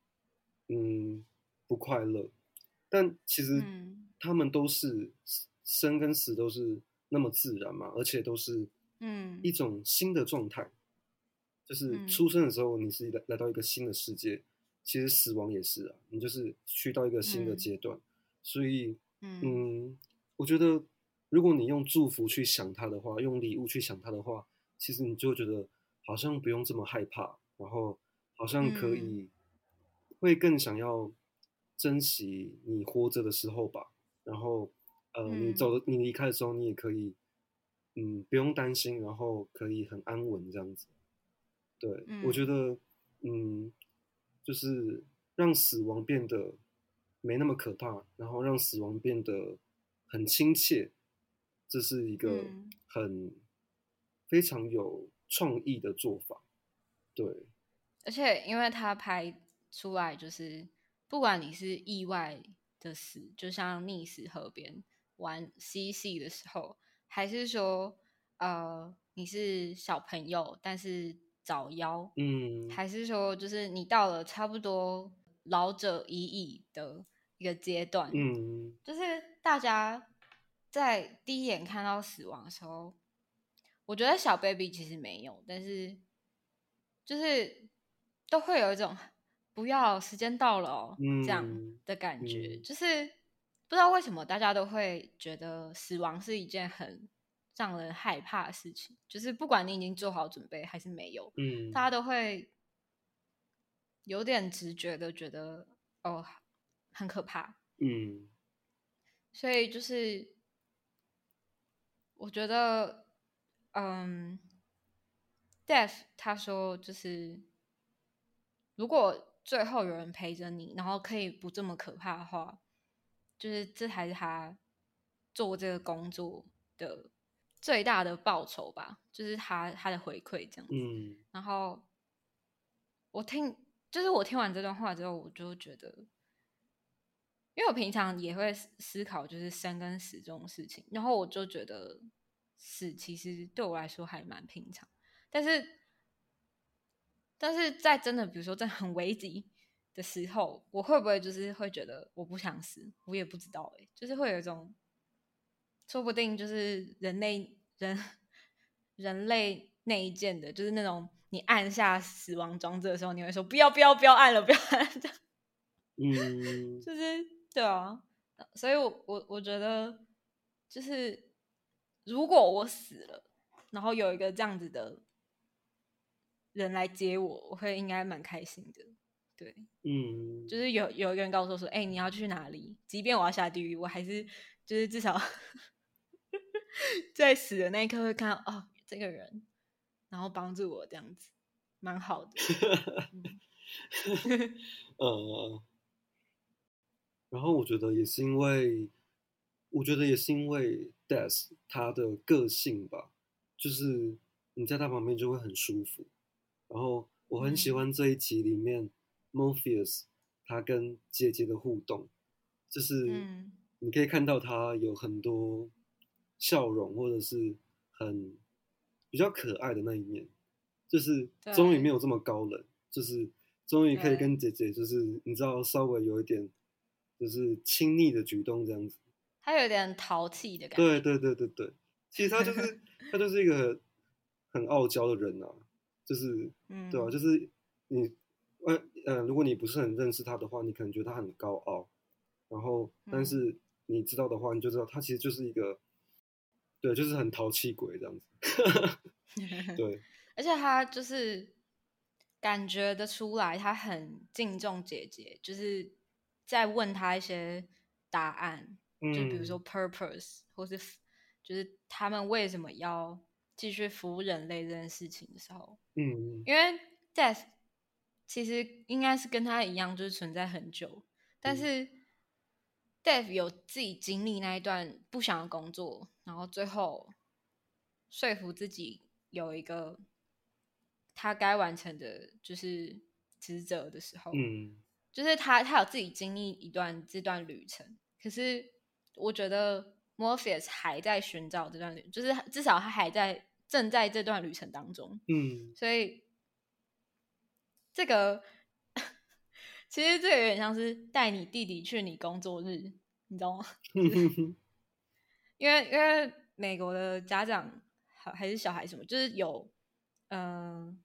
嗯。不快乐，但其实他们都是生跟死都是那么自然嘛，而且都是嗯。一种新的状态，就是出生的时候你是来来到一个新的世界，其实死亡也是啊，你就是去到一个新的阶段，所以嗯，我觉得如果你用祝福去想它的话，用礼物去想它的话，其实你就觉得好像不用这么害怕，然后好像可以会更想要。珍惜你活着的时候吧，然后，呃，你走你离开的时候，你也可以，嗯，不用担心，然后可以很安稳这样子。对，我觉得，嗯，就是让死亡变得没那么可怕，然后让死亡变得很亲切，这是一个很非常有创意的做法。对，而且因为他拍出来就是。不管你是意外的死，就像溺死河边玩嬉戏的时候，还是说，呃，你是小朋友但是早夭，嗯，还是说，就是你到了差不多老者已矣的一个阶段，嗯，就是大家在第一眼看到死亡的时候，我觉得小 baby 其实没有，但是就是都会有一种。不要，时间到了哦，这样的感觉，就是不知道为什么大家都会觉得死亡是一件很让人害怕的事情，就是不管你已经做好准备还是没有，嗯，大家都会有点直觉的觉得哦，很可怕，嗯，所以就是我觉得，嗯，Death 他说就是如果。最后有人陪着你，然后可以不这么可怕的话，就是这才是他做这个工作的最大的报酬吧，就是他他的回馈这样子。嗯，然后我听，就是我听完这段话之后，我就觉得，因为我平常也会思考，就是生跟死这种事情，然后我就觉得死其实对我来说还蛮平常，但是。但是在真的，比如说在很危急的时候，我会不会就是会觉得我不想死？我也不知道哎，就是会有一种，说不定就是人类人 [LAUGHS] 人类内建的，就是那种你按下死亡装置的时候，你会说不要不要不要按了，不要按这样。嗯，[LAUGHS] 就是对啊，所以我我我觉得就是如果我死了，然后有一个这样子的。人来接我，我会应该蛮开心的，对，嗯，就是有有一个人告诉我说，哎，你要去哪里？即便我要下地狱，我还是就是至少在死的那一刻会看到哦，这个人，然后帮助我这样子，蛮好的。[LAUGHS] 呃，[LAUGHS] 然后我觉得也是因为，我觉得也是因为 Death 他的个性吧，就是你在他旁边就会很舒服。然后我很喜欢这一集里面，Morpheus 他跟姐姐的互动，就是你可以看到他有很多笑容，或者是很比较可爱的那一面，就是终于没有这么高冷，就是终于可以跟姐姐，就是你知道稍微有一点就是亲昵的举动这样子，他有点淘气的感觉，对对对对对，其实他就是 [LAUGHS] 他就是一个很傲娇的人啊。就是嗯，对吧？就是你呃呃，如果你不是很认识他的话，你可能觉得他很高傲，然后但是你知道的话，你就知道他其实就是一个，对，就是很淘气鬼这样子。[LAUGHS] 对，而且他就是感觉得出来，他很敬重姐姐，就是在问他一些答案，就比如说 purpose，或是就是他们为什么要继续服务人类这件事情的时候，嗯，因为 death。其实应该是跟他一样，就是存在很久。但是，Dave 有自己经历那一段不想要工作，然后最后说服自己有一个他该完成的，就是职责的时候，嗯，就是他他有自己经历一段这段旅程。可是我觉得 Morpheus 还在寻找这段旅，就是至少他还在正在这段旅程当中，嗯，所以。这个 [LAUGHS] 其实这个有点像是带你弟弟去你工作日，你知道吗？[LAUGHS] 因为因为美国的家长还还是小孩什么，就是有嗯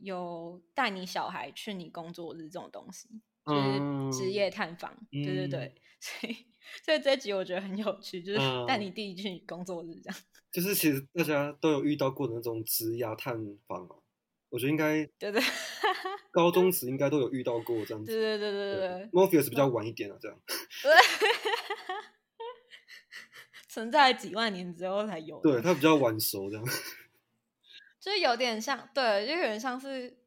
有带你小孩去你工作日这种东西，就是职业探访，对对对，所以所以这集我觉得很有趣，就是带你弟弟去你工作日这样。[LAUGHS] 就是其实大家都有遇到过的那种职业探访啊。我觉得应该对对，[LAUGHS] 高中时应该都有遇到过这样子。对对对对对，Morpheus 比较晚一点啊，这样。[LAUGHS] 对，存在几万年之后才有。对他比较晚熟这样。[LAUGHS] 就是有点像，对，就有点像是，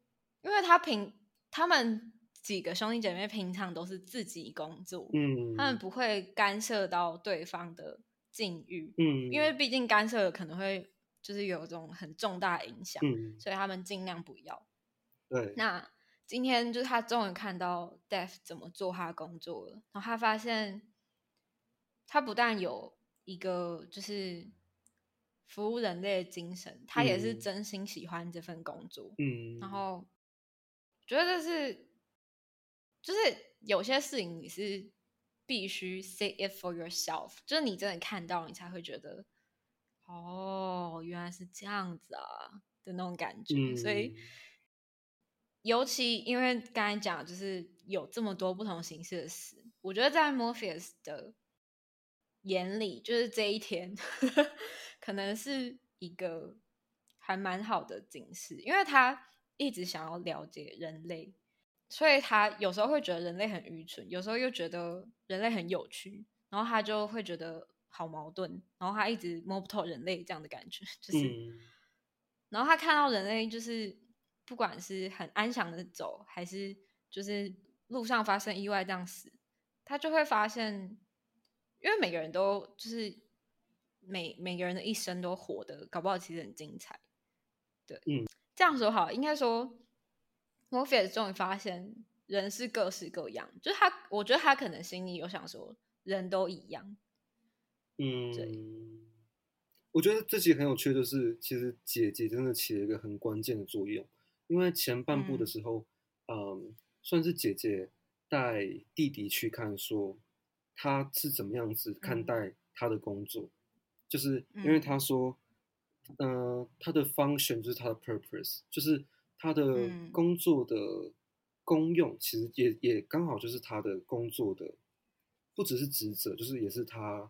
因为他平他们几个兄弟姐妹平常都是自己工作，嗯，他们不会干涉到对方的境遇，嗯，因为毕竟干涉可能会。就是有一种很重大影响，嗯所以他们尽量不要。对，那今天就是他终于看到 Death 怎么做他工作了，然后他发现他不但有一个就是服务人类的精神，他也是真心喜欢这份工作。嗯，然后觉得这是就是有些事情你是必须 say it for yourself，就是你真的看到你才会觉得。哦，原来是这样子啊的那种感觉，所以尤其因为刚才讲，就是有这么多不同形式的死，我觉得在 Morpheus 的眼里，就是这一天可能是一个还蛮好的警示，因为他一直想要了解人类，所以他有时候会觉得人类很愚蠢，有时候又觉得人类很有趣，然后他就会觉得。好矛盾，然后他一直摸不透人类这样的感觉，[LAUGHS] 就是，然后他看到人类就是不管是很安详的走，还是就是路上发生意外这样死，他就会发现，因为每个人都就是每每个人的一生都活得搞不好其实很精彩，对，嗯，这样说好，应该说，Morpheus 终于发现人是各式各样，就是他，我觉得他可能心里有想说，人都一样。嗯，我觉得这集很有趣，就是其实姐姐真的起了一个很关键的作用，因为前半部的时候，嗯，算是姐姐带弟弟去看，说他是怎么样子看待他的工作，就是因为他说，嗯，他的 function 就是他的 purpose，就是他的工作的功用，其实也也刚好就是他的工作的，不只是职责，就是也是他。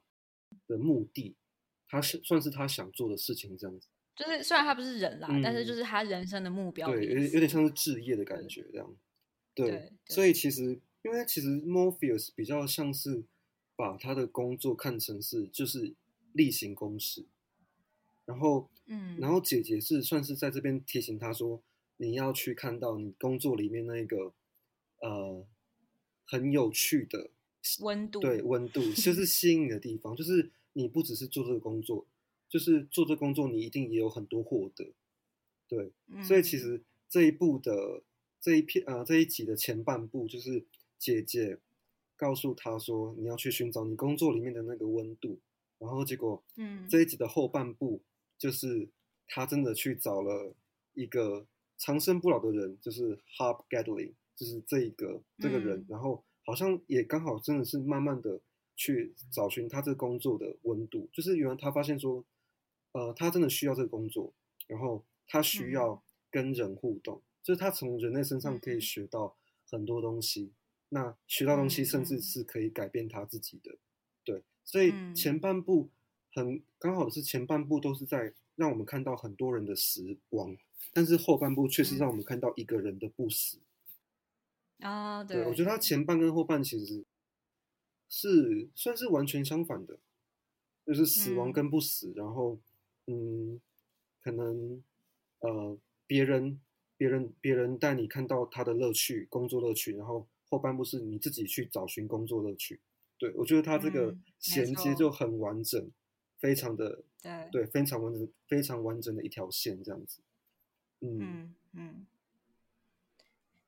的目的，他是算是他想做的事情，这样子。就是虽然他不是人啦，但是就是他人生的目标。对，有有点像是置业的感觉这样。对，所以其实，因为其实 Morpheus 比较像是把他的工作看成是就是例行公事，然后，嗯，然后姐姐是算是在这边提醒他说，你要去看到你工作里面那个呃很有趣的。温度对温度就 [LAUGHS] 是吸引的地方，就是你不只是做这个工作，就是做这工作你一定也有很多获得，对，所以其实这一部的这一篇呃这一集的前半部就是姐姐告诉他说你要去寻找你工作里面的那个温度，然后结果嗯。这一集的后半部就是他真的去找了一个长生不老的人，就是 Hub Gatling，就是这一个这个人，然后。好像也刚好真的是慢慢的去找寻他这个工作的温度，就是原来他发现说，呃，他真的需要这个工作，然后他需要跟人互动，就是他从人类身上可以学到很多东西，那学到东西甚至是可以改变他自己的，对，所以前半部很刚好是前半部都是在让我们看到很多人的死亡，但是后半部却是让我们看到一个人的不死。啊，对，我觉得他前半跟后半其实是算是完全相反的，就是死亡跟不死，然后嗯，可能呃别人别人别人带你看到他的乐趣，工作乐趣，然后后半部是你自己去找寻工作乐趣。对我觉得他这个衔接就很完整，非常的对对，非常完整，非常完整的一条线这样子。嗯嗯。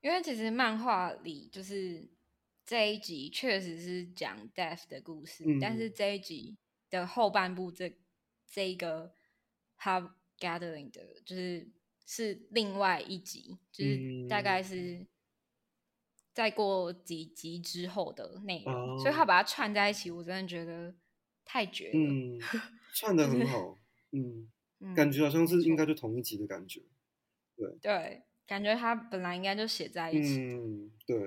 因为其实漫画里就是这一集确实是讲 death 的故事，但是这一集的后半部这这一个 have gathering 的，就是是另外一集，就是大概是再过几集之后的内容，所以他把它串在一起，我真的觉得太绝了，[LAUGHS] 串的很好，嗯，感觉好像是应该就同一集的感觉，对对。感觉他本来应该就写在一起。嗯，对，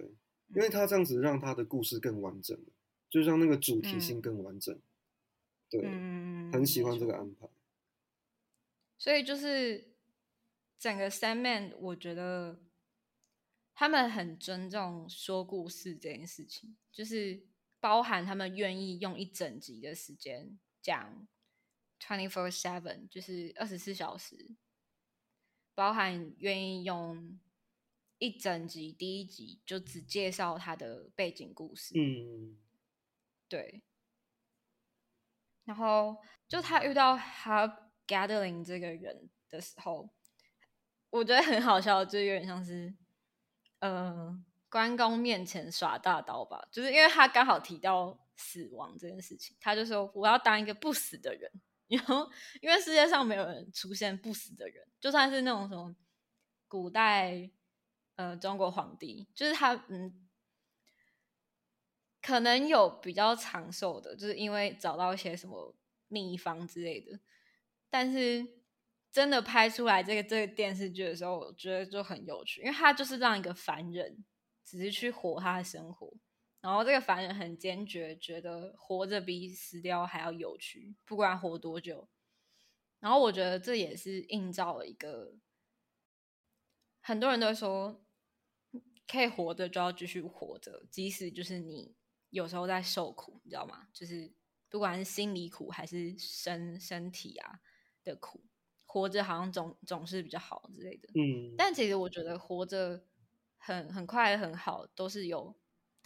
因为他这样子让他的故事更完整，就让那个主题性更完整。对，很喜欢这个安排。所以就是整个三 man，我觉得他们很尊重说故事这件事情，就是包含他们愿意用一整集的时间讲 twenty four seven，就是二十四小时。包含愿意用一整集第一集就只介绍他的背景故事，嗯，对。然后就他遇到 Hub Gathering 这个人的时候，我觉得很好笑，就有点像是，呃，关公面前耍大刀吧。就是因为他刚好提到死亡这件事情，他就说我要当一个不死的人。[LAUGHS] 然后，因为世界上没有人出现不死的人，就算是那种什么古代呃中国皇帝，就是他嗯，可能有比较长寿的，就是因为找到一些什么秘方之类的。但是真的拍出来这个这个电视剧的时候，我觉得就很有趣，因为他就是让一个凡人只是去活他的生活。然后这个凡人很坚决，觉得活着比死掉还要有趣，不管活多久。然后我觉得这也是映照了一个，很多人都说，可以活着就要继续活着，即使就是你有时候在受苦，你知道吗？就是不管是心理苦还是身身体啊的苦，活着好像总总是比较好之类的。嗯，但其实我觉得活着很很快很好，都是有。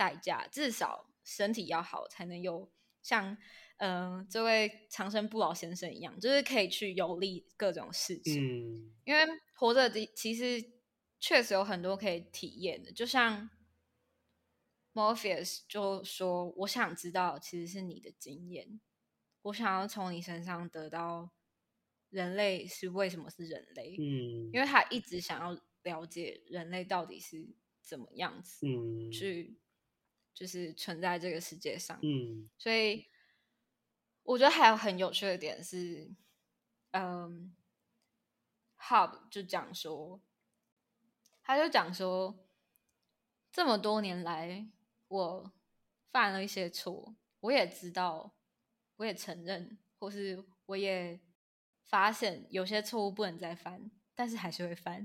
代价至少身体要好，才能有像嗯这位长生不老先生一样，就是可以去游历各种事情。嗯，因为活着的其实确实有很多可以体验的，就像 Morpheus 就说：“我想知道，其实是你的经验，我想要从你身上得到人类是为什么是人类。”嗯，因为他一直想要了解人类到底是怎么样子，嗯，去。就是存在这个世界上，嗯，所以我觉得还有很有趣的点是，嗯，Hub 就讲说，他就讲说，这么多年来我犯了一些错，我也知道，我也承认，或是我也发现有些错误不能再犯。但是还是会犯，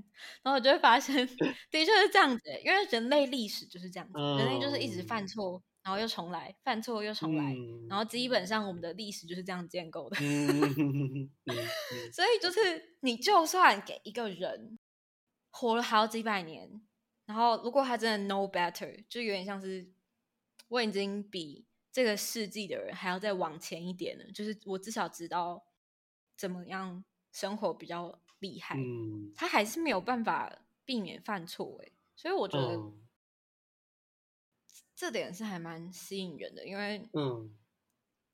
然后我就会发现，[LAUGHS] 的确是这样子。因为人类历史就是这样子，人类就是一直犯错，然后又重来，犯错又重来，然后基本上我们的历史就是这样建构的。[LAUGHS] [LAUGHS] 所以就是你就算给一个人活了好几百年，然后如果他真的 know better，就有点像是我已经比这个世纪的人还要再往前一点了，就是我至少知道怎么样生活比较。厉害，嗯，他还是没有办法避免犯错，哎，所以我觉得这点是还蛮吸引人的，因为，嗯，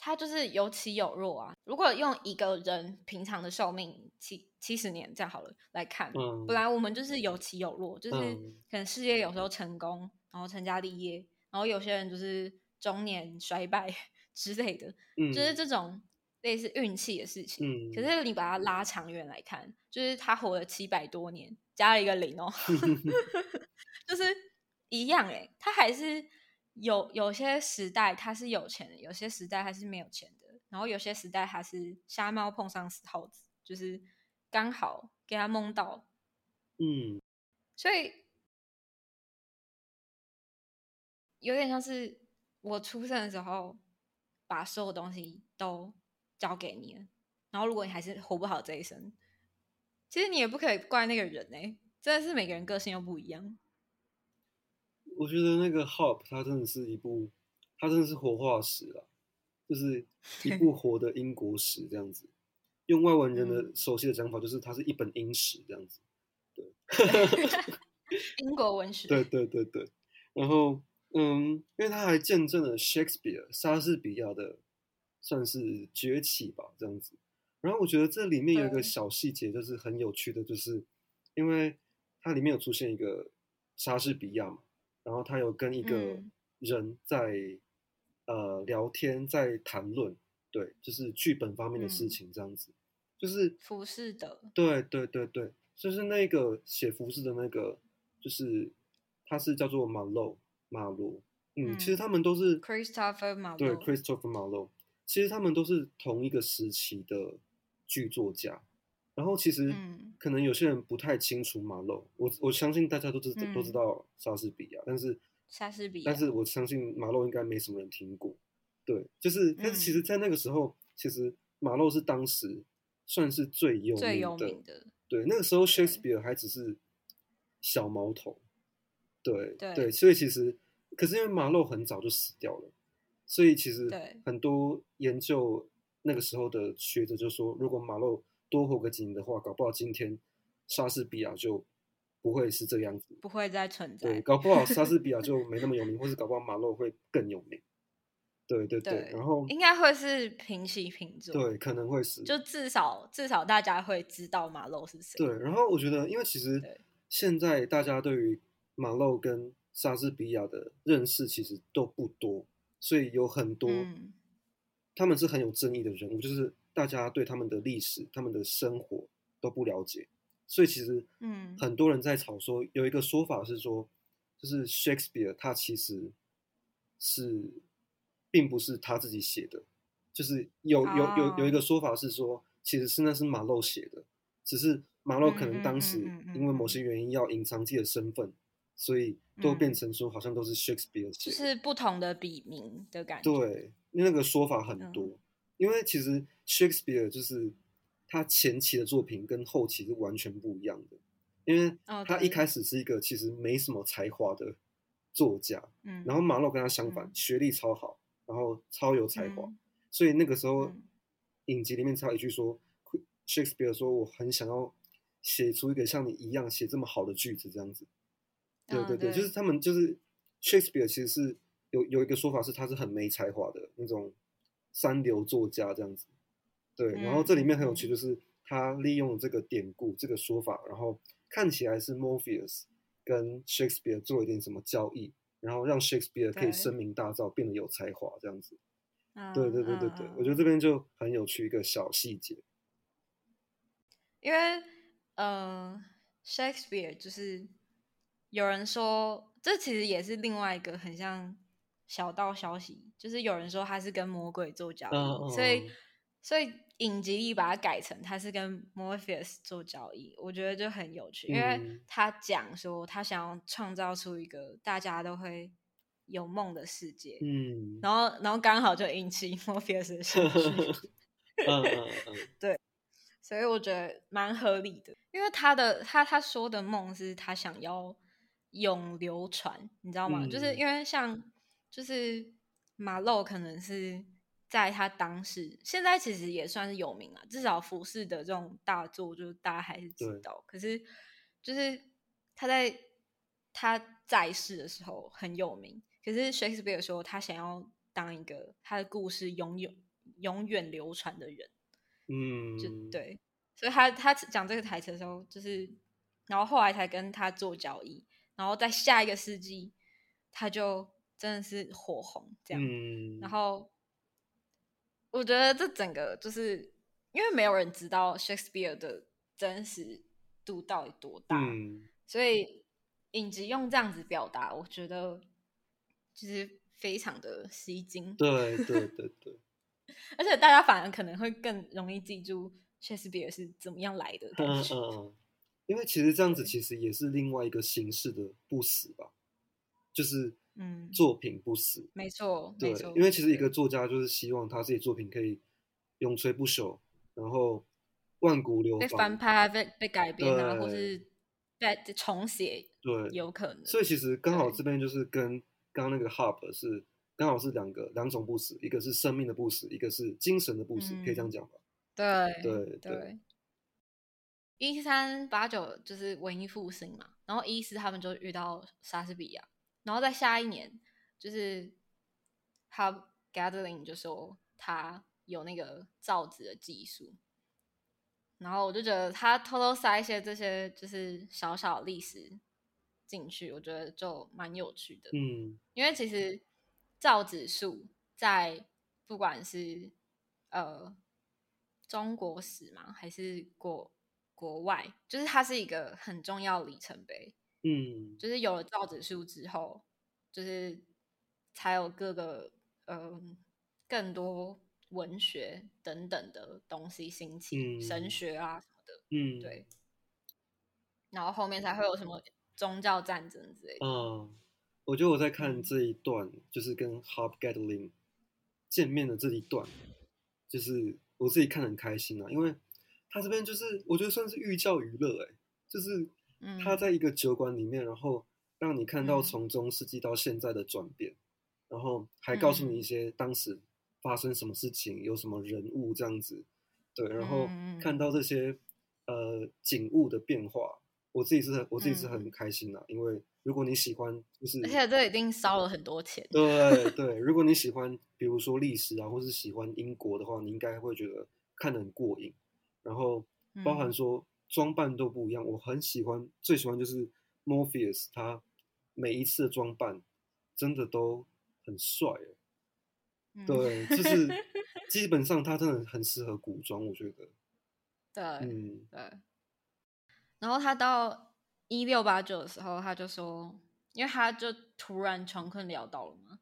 他就是有起有落啊。如果用一个人平常的寿命七七十年这样好了来看，嗯，本来我们就是有起有落，就是可能事业有时候成功，然后成家立业，然后有些人就是中年衰败 [LAUGHS] 之类的，嗯，就是这种类似运气的事情。嗯，可是你把它拉长远来看，就是他活了七百多年，加了一个零哦，[LAUGHS] 就是一样哎，他还是有有些时代他是有钱的，有些时代他是没有钱的，然后有些时代他是瞎猫碰上死耗子，就是刚好给他蒙到。嗯，所以有点像是我出生的时候，把所有东西都交给你了。然后如果你还是活不好这一生，其实你也不可以怪那个人哎，真的是每个人个性又不一样。我觉得那个《Hop》它真的是一部，它真的是活化石了，就是一部 [LAUGHS] 活的英国史这样子。用外文人的熟悉的讲法，就是它是一本英史这样子。[LAUGHS] 英国文学，对对对对，然后嗯，因为他还见证了 Shakespeare 莎士比亚的算是崛起吧，这样子。然后我觉得这里面有一个小细节，就是很有趣的，就是因为它里面有出现一个莎士比亚嘛，然后他有跟一个人在呃聊天，在谈论，对，就是剧本方面的事情，这样子，就是服饰的，对对对对。就是那个写服饰的那个，就是他是叫做马洛马罗，嗯，其实他们都是 Christopher 马对 Christopher 马洛，其实他们都是同一个时期的剧作家。然后其实可能有些人不太清楚马洛，我我相信大家都知都知道莎士比亚，但是莎士比亚，但是我相信马洛应该没什么人听过。对，就是但是其实，在那个时候，其实马洛是当时算是最有最有名的。对，那个时候 Shakespeare 还只是小毛头，对对，所以其实，可是因为马洛很早就死掉了，所以其实很多研究那个时候的学者就说，如果马洛多活个几年的话，搞不好今天莎士比亚就不会是这个样子，不会再存在。对，搞不好莎士比亚 [LAUGHS] 就没那么有名，或是搞不好马洛会更有名。对对对，然后应该会是平起平坐，对，可能会是，就至少至少大家会知道马洛是谁。对，然后我觉得，因为其实现在大家对于马洛跟莎士比亚的认识其实都不多，所以有很多他们是很有争议的人物，就是大家对他们的历史、他们的生活都不了解，所以其实嗯，很多人在吵说，有一个说法是说，就是 Shakespeare 他其实是。并不是他自己写的，就是有有有有一个说法是说，其实是那是马洛写的，只是马洛可能当时因为某些。原因要隐藏自己的身份，所以都变成说好像都是 Shakespeare 写，就是不同的笔名的感觉。对，那个说法很多，因为其实 Shakespeare 就是他前期的作品跟后期是完全不一样的，因为他一开始是一个其实没什么才华的作家，嗯，然后马洛跟他相反，学历超好。然后超有才华，所以那个时候影集里面才有一句说，Shakespeare 说我很想要写出一个像你一样写这么好的句子这样子。对对对，就是他们就是 Shakespeare 其实是有有一个说法是他是很没才华的那种三流作家这样子。对，然后这里面很有趣，就是他利用这个典故这个说法，然后看起来是 Morpheus 跟 Shakespeare 做一点什么交易。然后让 Shakespeare 可以声名大噪，变得有才华，这样子。对对对对对，我觉得这边就很有趣一个小细节。因为，呃，Shakespeare 就是有人说，这其实也是另外一个很像小道消息，就是有人说他是跟魔鬼做交易，所以，所以。影集里把它改成他是跟 Morpheus 做交易，我觉得就很有趣，因为他讲说他想要创造出一个大家都会有梦的世界，嗯，然后然后刚好就引起 [LAUGHS] Morpheus 的兴趣，[LAUGHS] 嗯嗯嗯，[LAUGHS] 对，所以我觉得蛮合理的，因为他的他他说的梦是他想要永流传，你知道吗？就是因为像就是马洛可能是。在他当时，现在其实也算是有名了，至少服饰的这种大作，就是大家还是知道。可是，就是他在他在世的时候很有名。可是 Shakespeare 说，他想要当一个他的故事永远永远流传的人。嗯，就对。所以他他讲这个台词的时候，就是然后后来才跟他做交易，然后在下一个世纪，他就真的是火红这样。然后。我觉得这整个就是因为没有人知道 Shakespeare 的真实度到底多大，所以影集用这样子表达，我觉得就是非常的吸睛。对对对对，[LAUGHS] 而且大家反而可能会更容易记住 Shakespeare 是怎么样来的。嗯嗯嗯，因为其实这样子其实也是另外一个形式的不死吧，就是。嗯，作品不死，没错，对，因为其实一个作家就是希望他自己作品可以永垂不朽，然后万古流被翻拍、被被改编啊，或是被重写，对，有可能。所以其实刚好这边就是跟刚刚那个 Hub 是刚好是两个两种不死，一个是生命的不死，一个是精神的不死，可以这样讲吧？对对对。一三八九就是文艺复兴嘛，然后一四他们就遇到莎士比亚。然后在下一年，就是他 Gathering 就说他有那个造纸的技术，然后我就觉得他偷偷塞一些这些就是小小历史进去，我觉得就蛮有趣的。嗯，因为其实造纸术在不管是呃中国史嘛，还是国国外，就是它是一个很重要里程碑。嗯，就是有了造纸术之后，就是才有各个嗯更多文学等等的东西兴起，神学啊什么的，嗯，对。然后后面才会有什么宗教战争之类的。嗯，我觉得我在看这一段，就是跟 Hop Gatling 见面的这一段，就是我自己看很开心啊，因为他这边就是我觉得算是寓教于乐，哎，就是。他在一个酒馆里面，然后让你看到从中世纪到现在的转变，然后还告诉你一些当时发生什么事情，有什么人物这样子，对，然后看到这些呃景物的变化，我自己是很我自己是很开心的，因为如果你喜欢，就是而且这已经烧了很多钱，对对，如果你喜欢，比如说历史啊，或是喜欢英国的话，你应该会觉得看得很过瘾，然后包含说。装扮都不一样，我很喜欢，最喜欢就是 Morpheus，他每一次的装扮真的都很帅，对，就是基本上他真的很适合古装，我觉得。对，嗯，对。然后他到一六八九的时候，他就说，因为他就突然穷困潦倒了嘛，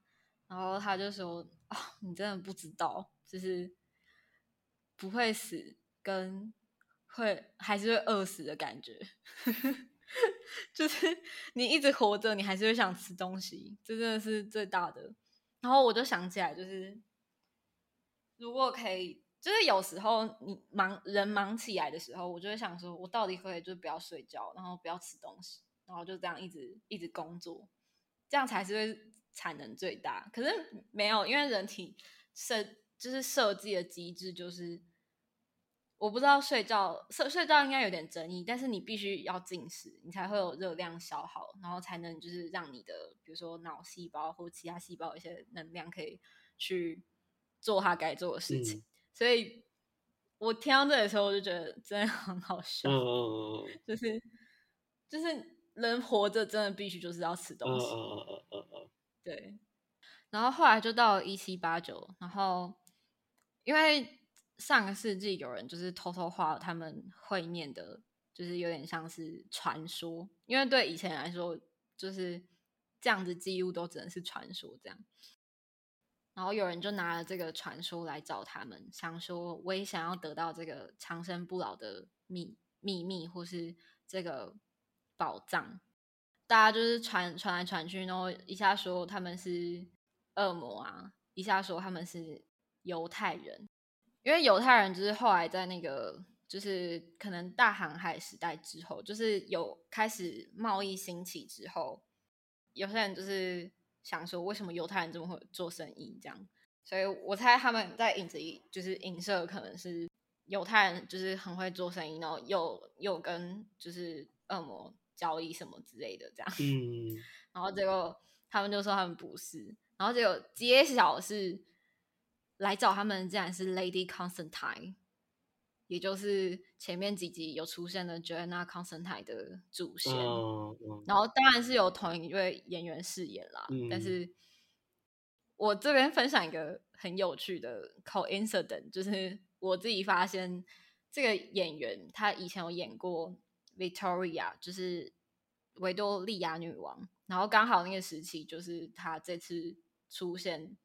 然后他就说：“啊，你真的不知道，就是不会死跟。”会还是会饿死的感觉，[LAUGHS] 就是你一直活着，你还是会想吃东西，这真的是最大的。然后我就想起来，就是如果可以，就是有时候你忙人忙起来的时候，我就会想说，我到底可以就不要睡觉，然后不要吃东西，然后就这样一直一直工作，这样才是会产能最大。可是没有，因为人体设就是设计的机制就是。我不知道睡觉睡睡觉应该有点争议，但是你必须要进食，你才会有热量消耗，然后才能就是让你的比如说脑细胞或其他细胞一些能量可以去做它该做的事情。所以我听到这的时候，我就觉得真的很好笑，[LAUGHS] 就是就是人活着真的必须就是要吃东西。对，然后后来就到一七八九，然后因为。上个世纪有人就是偷偷画他们会面的，就是有点像是传说，因为对以前来说，就是这样子记录都只能是传说这样。然后有人就拿了这个传说来找他们，想说我也想要得到这个长生不老的秘秘密，或是这个宝藏。大家就是传传来传去，然后一下说他们是恶魔啊，一下说他们是犹太人。因为犹太人就是后来在那个，就是可能大航海时代之后，就是有开始贸易兴起之后，有些人就是想说，为什么犹太人这么会做生意？这样，所以我猜他们在影子里就是影射，可能是犹太人就是很会做生意，然后又又跟就是恶魔交易什么之类的这样。嗯，然后结果他们就说他们不是，然后结果揭晓是。来找他们竟然是 Lady Constantine，也就是前面几集有出现的 Joanna Constantine 的祖先，然后当然是有同一位演员饰演啦。但是我这边分享一个很有趣的 coincidence，就是我自己发现这个演员他以前有演过 Victoria，就是维多利亚女王，然后刚好那个时期就是他这次出现，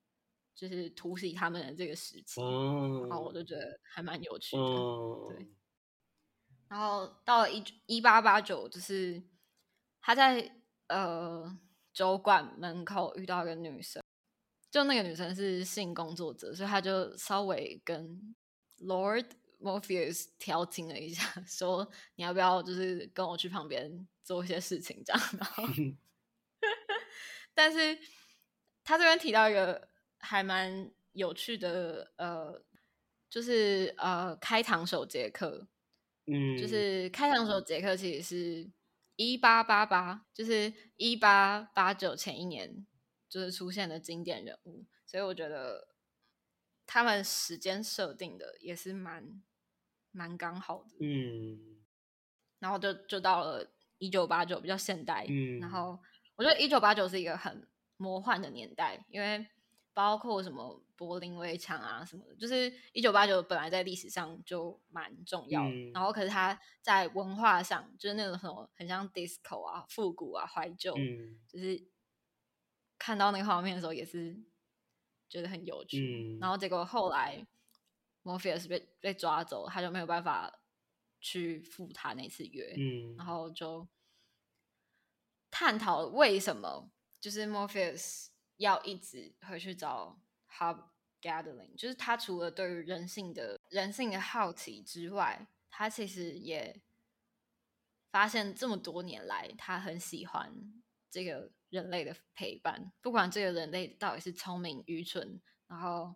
就是突袭他们的这个时期，然后我就觉得还蛮有趣的，对。然后到了一一八八九，就是他在呃酒馆门口遇到一个女生，就那个女生是性工作者，所以他就稍微跟 Lord Morpheus 调情了一下，[LAUGHS] 说你要不要就是跟我去旁边做一些事情这样。然后，[LAUGHS] 但是他这边提到一个还蛮有趣的呃，就是呃开膛手杰克。嗯，就是开膛手，杰克其实是一八八八，就是一八八九前一年，就是出现的经典人物，所以我觉得他们时间设定的也是蛮蛮刚好的。嗯，然后就就到了一九八九，比较现代。嗯，然后我觉得一九八九是一个很魔幻的年代，因为包括什么。柏林围墙啊什么的，就是一九八九本来在历史上就蛮重要，然后可是它在文化上就是那种什么很像 disco 啊、复古啊、怀旧，就是看到那个画面的时候也是觉得很有趣。然后结果后来 Morpheus 被被抓走，他就没有办法去赴他那次约，然后就探讨为什么就是 Morpheus 要一直回去找。Hub gathering，就是他除了对于人性的人性的好奇之外，他其实也发现这么多年来，他很喜欢这个人类的陪伴。不管这个人类到底是聪明、愚蠢，然后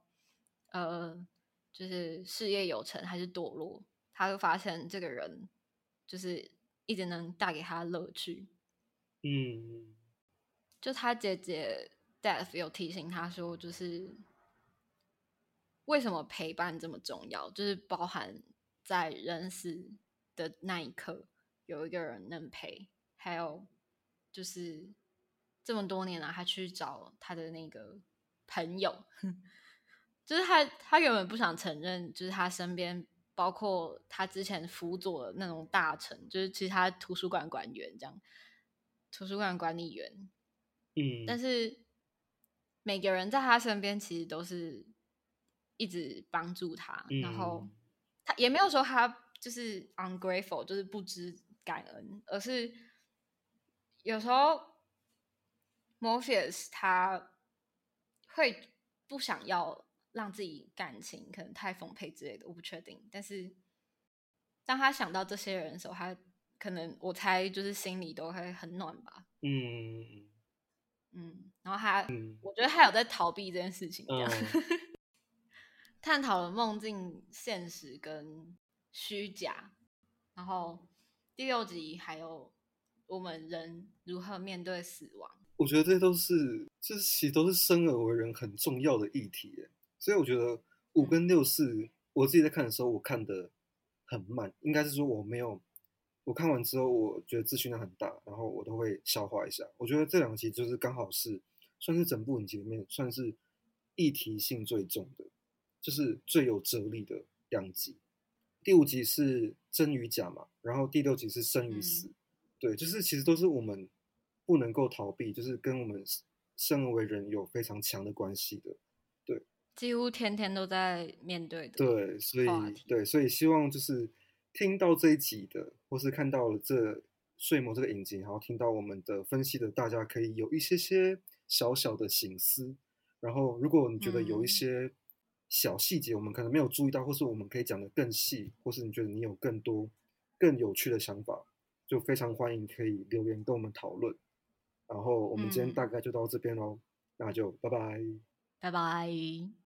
呃，就是事业有成还是堕落，他都发现这个人就是一直能带给他乐趣。嗯，就他姐姐 Death 有提醒他说，就是。为什么陪伴这么重要？就是包含在人死的那一刻，有一个人能陪，还有就是这么多年来，他去找他的那个朋友，[LAUGHS] 就是他他原本不想承认，就是他身边包括他之前辅佐的那种大臣，就是其实他图书馆馆员这样，图书馆管理员，嗯，但是每个人在他身边其实都是。一直帮助他，然后他也没有说他就是 ungrateful，就是不知感恩，而是有时候 Morpheus 他会不想要让自己感情可能太丰沛之类的，我不确定。但是当他想到这些人的时候，他可能我猜就是心里都会很暖吧。嗯嗯，然后他，嗯我觉得他有在逃避这件事情，这样。[LAUGHS] 探讨了梦境、现实跟虚假，然后第六集还有我们人如何面对死亡。我觉得这都是，这其实都是生而为人很重要的议题。所以我觉得五跟六是我自己在看的时候，我看的很慢，应该是说我没有，我看完之后我觉得资讯量很大，然后我都会消化一下。我觉得这两集就是刚好是算是整部影集里面算是议题性最重的。就是最有哲理的两集，第五集是真与假嘛，然后第六集是生与死，对，就是其实都是我们不能够逃避，就是跟我们生而为人有非常强的关系的，对，几乎天天都在面对的，对，所以对，所以希望就是听到这一集的，或是看到了这睡魔这个影集，然后听到我们的分析的，大家可以有一些些小小的醒思，然后如果你觉得有一些。小细节我们可能没有注意到，或是我们可以讲的更细，或是你觉得你有更多更有趣的想法，就非常欢迎可以留言跟我们讨论。然后我们今天大概就到这边喽，那就拜拜，拜拜。